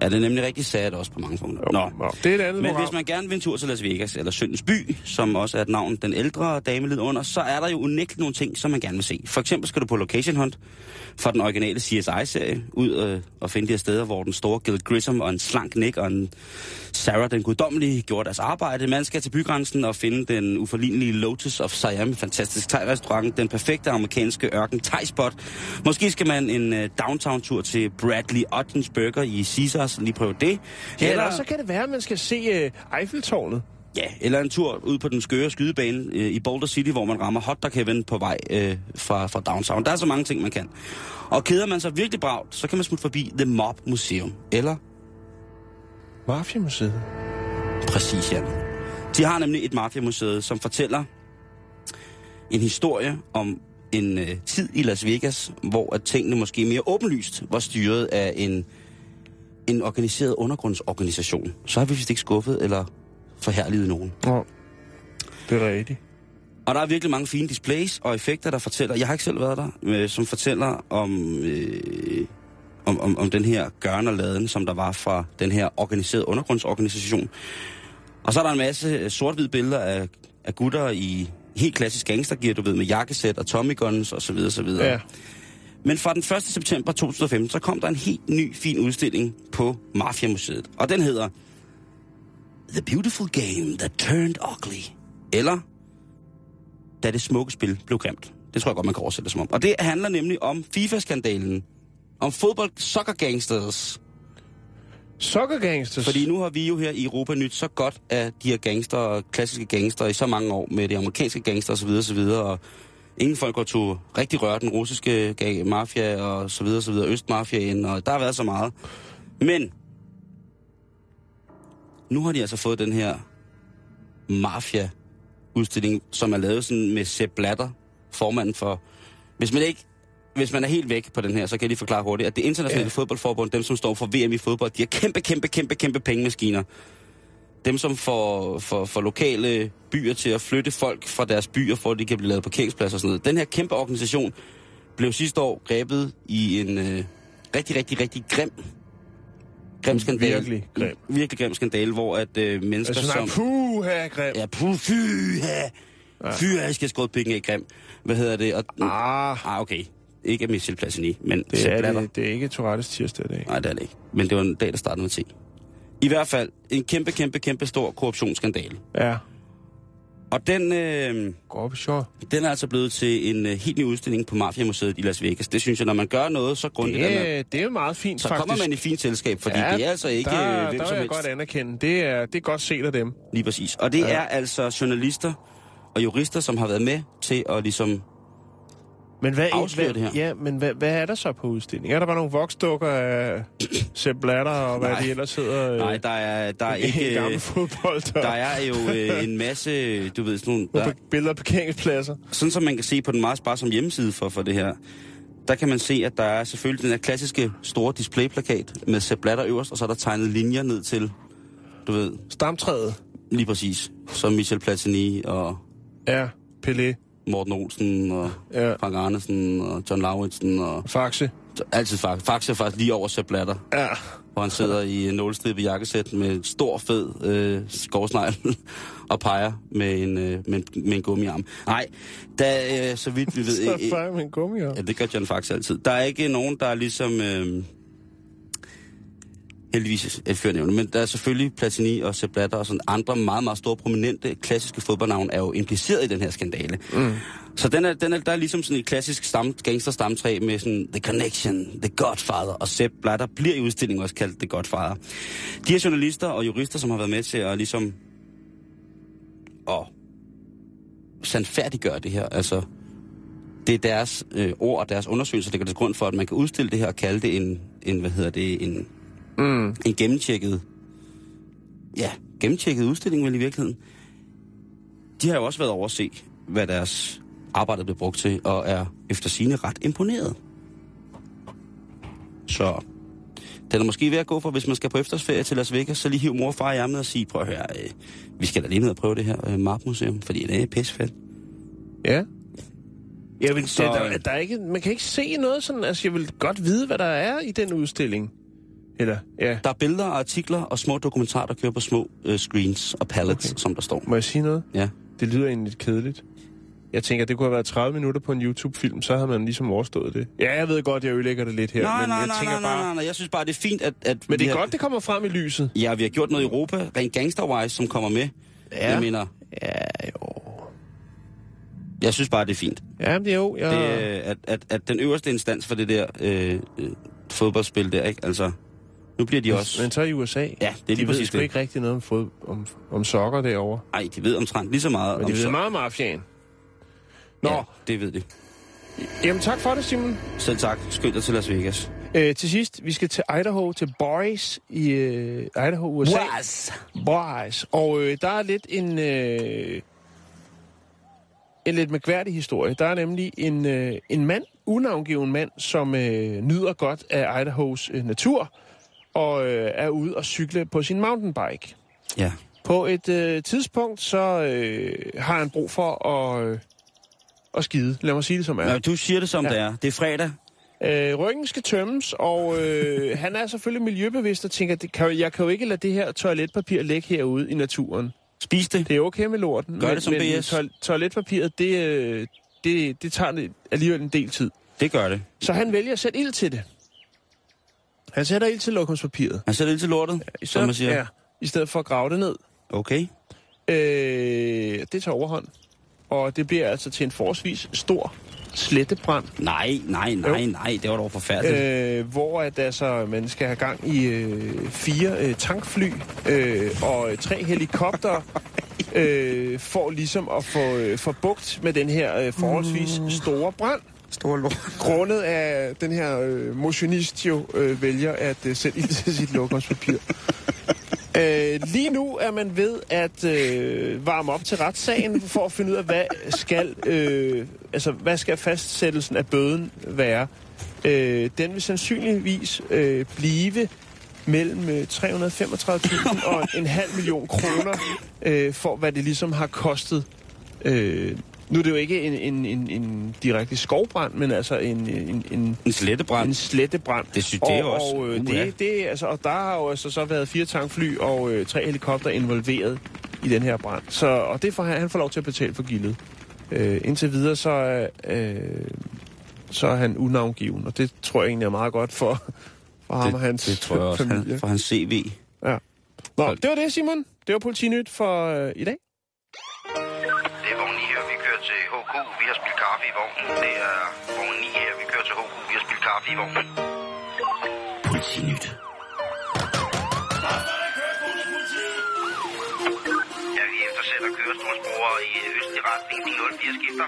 Er det nemlig rigtig sad også på mange punkter. jo, Nå. Nå. det er et andet Men program. hvis man gerne vil en tur til Las Vegas, eller Søndens By, som også er et navn, den ældre dame lidt under, så er der jo unægteligt nogle ting, som man gerne vil se. For eksempel skal du på location hunt for den originale CSI-serie, ud øh, og finde de her steder, hvor den store Gil Grissom og en slank Nick og en Sarah den guddommelige gjorde deres arbejde. Man skal til bygrænsen og finde den uforlignelige Lotus of Siam, fantastisk thai-restaurant, den perfekte amerikanske ørken thai-spot. Måske skal man en øh, downtown-tur til Bradley Ottens Burger i Caesars, lige prøve det. Ja, eller så kan det være, at man skal se uh, Eiffeltårnet. Ja, eller en tur ud på den skøre skydebane øh, i Boulder City, hvor man rammer hotdog heaven på vej øh, fra, fra downtown. Der er så mange ting, man kan. Og keder man sig virkelig bragt, så kan man smutte forbi The Mob Museum. Eller Mafia-museet. præcis, ja. De har nemlig et mafiamuseum, som fortæller en historie om en øh, tid i Las Vegas, hvor at tingene måske mere åbenlyst var styret af en, en organiseret undergrundsorganisation. Så har vi vist ikke skuffet eller forherliget nogen. Nå, det er rigtigt. Og der er virkelig mange fine displays og effekter, der fortæller, jeg har ikke selv været der, øh, som fortæller om, øh, om, om, om den her gørn og laden, som der var fra den her organiserede undergrundsorganisation. Og så er der en masse sort-hvide billeder af, af gutter i helt klassisk gangstergear, du ved, med jakkesæt og Tommy guns og så videre, så videre. Ja. Men fra den 1. september 2015, så kom der en helt ny, fin udstilling på Mafia Museet. Og den hedder The Beautiful Game That Turned Ugly. Eller Da det smukke spil blev grimt. Det tror jeg godt, man kan oversætte det som om. Og det handler nemlig om FIFA-skandalen. Om fodbold soccer gangsters. Soccer Gangsters. Fordi nu har vi jo her i Europa nyt så godt af de her gangster, klassiske gangster i så mange år med de amerikanske gangster osv. osv. Og ingen folk går to rigtig røre den russiske mafia og så videre, så videre, østmafiaen, og der har været så meget. Men nu har de altså fået den her mafia-udstilling, som er lavet sådan med Sepp Blatter, formanden for... Hvis man ikke hvis man er helt væk på den her, så kan jeg lige forklare hurtigt, at det internationale ja. fodboldforbund, dem som står for VM i fodbold, de har kæmpe, kæmpe, kæmpe, kæmpe pengemaskiner. Dem som får, får, får lokale byer til at flytte folk fra deres byer, for at de kan blive lavet parkeringspladser og sådan noget. Den her kæmpe organisation blev sidste år grebet i en øh, rigtig, rigtig, rigtig grim grim skandale. Virkelig grim. Virkelig grim skandale, hvor at øh, mennesker Altså, som... nej, puh, her grim. Ja, puh, fy, ja. Fy, jeg skal skåret penge af grim. Hvad hedder det? Og, Ah, ah, okay. Ikke Michel Platini, men det er, det, det er ikke Tourettes tirsdag i dag. Nej, det er det ikke. Men det var en dag, der startede med T. I hvert fald en kæmpe, kæmpe, kæmpe stor korruptionsskandale. Ja. Og den, øh, Gorbachev. den er altså blevet til en øh, helt ny udstilling på Mafia-museet i Las Vegas. Det synes jeg, når man gør noget så grundigt, Det, man, er- det er jo meget fint, så faktisk. kommer man i fint selskab, fordi ja, det er altså ikke der, øh, hvem der som vil jeg helst. godt anerkende. Det er, det er godt set af dem. Lige præcis. Og det ja. er altså journalister og jurister, som har været med til at ligesom... Men hvad, Afslører hvad, det her. Ja, men hvad, hvad er der så på udstillingen? Er der bare nogle voksdukker af Sepp Blatter og hvad Nej. de ellers hedder? øh, Nej, der er, der er ikke... gammel øh, fodbold, der, Der er jo øh, en masse, du ved, sådan nogle... nogle Der, billeder af parkeringspladser. sådan som man kan se på den meget sparsomme hjemmeside for, for det her, der kan man se, at der er selvfølgelig den her klassiske store displayplakat med Sepp Blatter øverst, og så er der tegnet linjer ned til, du ved, Stamtræet. lige præcis, som Michel Platini og Ja, Pelé. Morten Olsen og Ja. Frank Arnesen og John Lauritsen og Faxe. altid faktisk, faktisk, faktisk lige over Sepp Blatter, Ja. hvor han sidder i en nålstribet jakkesæt med en stor fed øh, skovsnegl og peger med en, øh, med, en, med en gummiarm. Nej, der, øh, så vidt vi ved... Så fejrer med en gummi Ja, det gør John Fax altid. Der er ikke nogen, der er ligesom... Øh, heldigvis et førnævne, men der er selvfølgelig Platini og Sepp Blatter og sådan andre meget, meget store, prominente, klassiske fodboldnavne er jo impliceret i den her skandale. Mm. Så den er, den er, der er ligesom sådan et klassisk stam, gangster-stamtræ med sådan The Connection, The Godfather, og Sepp Blatter bliver i udstillingen også kaldt The Godfather. De her journalister og jurister, som har været med til at ligesom at sandfærdiggøre det her, altså det er deres øh, ord og deres undersøgelser, der ligger til grund for, at man kan udstille det her og kalde det en, en hvad hedder det, en, Mm. en gennemtjekket, ja, gennemtjekket udstilling vel i virkeligheden. De har jo også været over at se, hvad deres arbejde blev brugt til, og er efter sine ret imponeret. Så den er måske ved at gå for, hvis man skal på efterårsferie til Las Vegas, så lige hive mor og far i ærmet og sige, prøv at høre, øh, vi skal da lige ned og prøve det her øh, MAP-museum, fordi det er pissefedt. Ja. Jeg vil, Så, så, der, der er ikke, man kan ikke se noget sådan, altså jeg vil godt vide, hvad der er i den udstilling. Eller, ja, Der er billeder og artikler og små dokumentarer, der kører på små øh, screens og pallets, okay. Som der står. må jeg sige noget? Ja. Det lyder egentlig lidt kedeligt. Jeg tænker, det kunne have været 30 minutter på en YouTube-film, så havde man ligesom overstået det. Ja, jeg ved godt, jeg ødelægger det lidt her, nej, men nej, jeg nej, tænker nej, nej, bare... nej, nej, jeg synes bare, det er fint, at... at Men det er har, godt, det kommer frem i lyset. Ja, vi har gjort noget i Europa, rent gangsterwise, som kommer med. Ja. Jeg mener, Ja, jo. jeg synes bare, det er fint. Ja, men det er jo... Jeg... Det, at, at, at den øverste instans for det der øh, øh, fodboldspil der, ikke? Altså, nu bliver de også... Men så i USA, Ja, det er lige de ved præcis det. ikke rigtig noget om, fod, om, om sokker derovre. Ej, de ved omtrent lige så meget Men om de ved så- meget om mafiaen. Nå, Ja, det ved de. jamen tak for det, Simon. Selv tak. Skynd dig til Las Vegas. Øh, til sidst, vi skal til Idaho, til Boise i øh, Idaho, USA. Was. Boise. Og øh, der er lidt en... Øh, en lidt mærkværdig historie. Der er nemlig en, øh, en mand, unavngiven mand, som øh, nyder godt af Idahos øh, natur, og øh, er ude og cykle på sin mountainbike. Ja. På et øh, tidspunkt, så øh, har han brug for at, øh, at skide. Lad mig sige det som er. ja. Du siger det som Ja. det er. Det er fredag. Øh, ryggen skal tømmes, og øh, han er selvfølgelig miljøbevidst og tænker, det kan, jeg kan jo ikke lade det her toiletpapir ligge herude i naturen. Spis det. Det er okay med lorten, Gør men, det som men BS. toil- toiletpapiret, det, øh, det, det tager alligevel en del tid. Det gør det. Så han vælger at sætte ild til det. Han sætter ild til lokumspapiret. Han sætter lidt til lortet, I som man siger. Ja, I stedet for at grave det ned. Okay. Øh, det tager overhånd. Og det bliver altså til en forholdsvis stor slettebrand, Nej, nej, nej, Jo. nej. Det var dog forfærdeligt. øh, hvor at, altså, man skal have gang i øh, fire øh, tankfly øh, og øh, tre helikopter øh, for ligesom at få, øh, få bugt med den her øh, forholdsvis store brand. Stor lort. Grundet af den her øh, motionist jo øh, vælger at øh, sætte ild til sit lokumspapir. øh, lige nu er man ved at øh, varme op til retssagen for at finde ud af, hvad skal, øh, altså, hvad skal fastsættelsen af bøden være. Øh, den vil sandsynligvis øh, blive mellem øh, 335.000 og en halv million kroner øh, for, hvad det ligesom har kostet. Øh, nu er det jo ikke en, en, en, en direkte skovbrand, men altså en, en, en, En slettebrand. en slettebrand. Det synes det er og, også. Og, øh, det, det, altså, og der har jo altså så været fire tankfly og øh, tre helikopter involveret i den her brand. Så, og det får han, han får lov til at betale for gildet. Øh, indtil videre så, øh, så er han unavngiven, og det tror jeg egentlig er meget godt for, for ham og hans det tror jeg også. familie. Han, for hans CV. Ja. Nå, det var det, Simon. Det var politinyt for øh, i dag. Det er vogn 9 her, vi kører til HK. Vi har spillet kaffe i vognen. Politinyt. Ja, vi eftersætter kørestolsbrugere i østlig retning. De 04 skifter.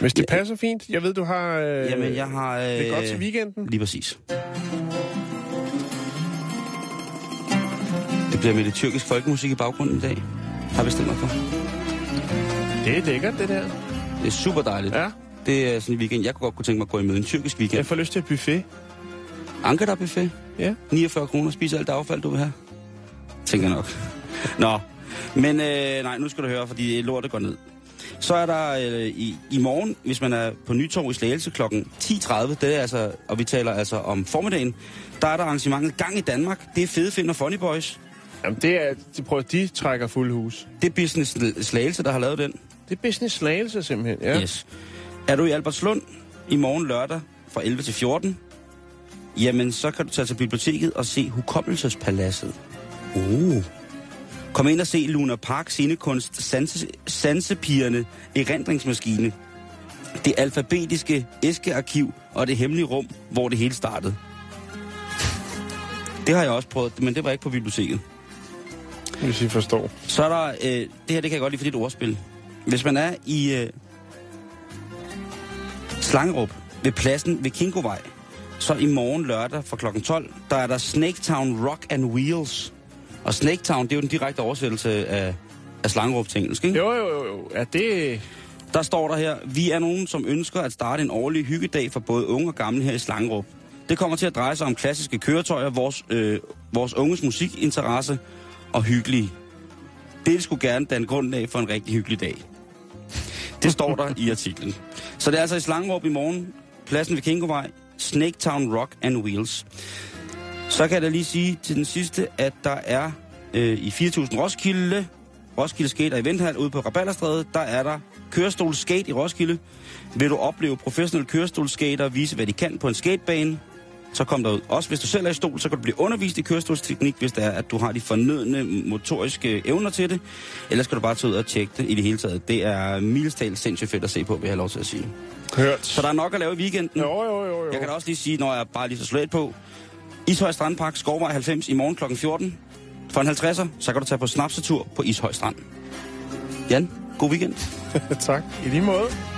Hvis det passer fint. Jeg ved, du har... Øh, Jamen, jeg har... Øh, det er godt til weekenden. Lige præcis. Det bliver med lidt tyrkisk folkemusik i baggrunden i dag. Har bestemt mig for. Det er lækkert, det der. Det er super dejligt. Ja. Det er sådan en weekend. Jeg kunne godt kunne tænke mig at gå i møde en tyrkisk weekend. Jeg får lyst til et buffet. Anker buffet. Ja. 49 kroner. Spise alt det affald, du vil have. Tænker nok. Nå. Men øh, nej, nu skal du høre, fordi lortet går ned. Så er der øh, i, i morgen, hvis man er på Nytorv i Slagelse kl. 10.30, det er altså, og vi taler altså om formiddagen, der er der arrangementet Gang i Danmark. Det er Fede Find og Funny Boys. Jamen, det er... De, prøver, de trækker fuld hus. Det er Business Slagelse, der har lavet den. Det er business slagelse, simpelthen. Ja. Yes. Er du i Albertslund i morgen lørdag fra 11 til 14, jamen så kan du tage til biblioteket og se Hukommelsespaladset. Uh. Kom ind og se Luna Park scenekunst Sanse, Sansepigerne Erindringsmaskine. Det alfabetiske æskearkiv og det hemmelige rum, hvor det hele startede. Det har jeg også prøvet, men det var ikke på biblioteket. Hvis I forstår. Så er der, øh, det her det kan jeg godt lide for dit ordspil. Hvis man er i øh, Slangerup ved pladsen ved Kinkovej, så i morgen lørdag fra kl. 12, der er der Snaketown Rock and Wheels. Og Snaketown, det er jo den direkte oversættelse af, af Slangerup til engelsk, ikke? Jo, jo, jo, jo. Ja, det... Der står der her, vi er nogen, som ønsker at starte en årlig hyggedag for både unge og gamle her i Slangerup. Det kommer til at dreje sig om klassiske køretøjer, vores, øh, vores unges musikinteresse og hyggelige. Det skulle gerne danne grundlag for en rigtig hyggelig dag. Det står der i artiklen. Så det er altså i Slangerup i morgen, pladsen ved Kinkovej, Snaketown Rock and Wheels. Så kan jeg da lige sige til den sidste, at der er øh, i 4.000 Roskilde, Roskilde Skate og Eventhal ude på Rabalderstræde, der er der kørestol skate i Roskilde. Vil du opleve professionelle kørestolskater vise, hvad de kan på en skatebane, så kom derud. Også hvis du selv er i stol, så kan du blive undervist i kørestolsteknik, hvis det er, at du har de fornødne motoriske evner til det. Ellers skal du bare tage ud og tjekke det i det hele taget. Det er milestalt sindssygt fedt at se på, vil jeg have lov til at sige. Hørt. Så der er nok at lave i weekenden. Jo, jo, jo, jo. Jeg kan da også lige sige, når jeg bare lige så slet på. Ishøj Strandpark, Skovvej 90 i morgen kl. 14. For en 50'er, så kan du tage på snapsetur på Ishøj Strand. Jan, god weekend. tak. I lige måde.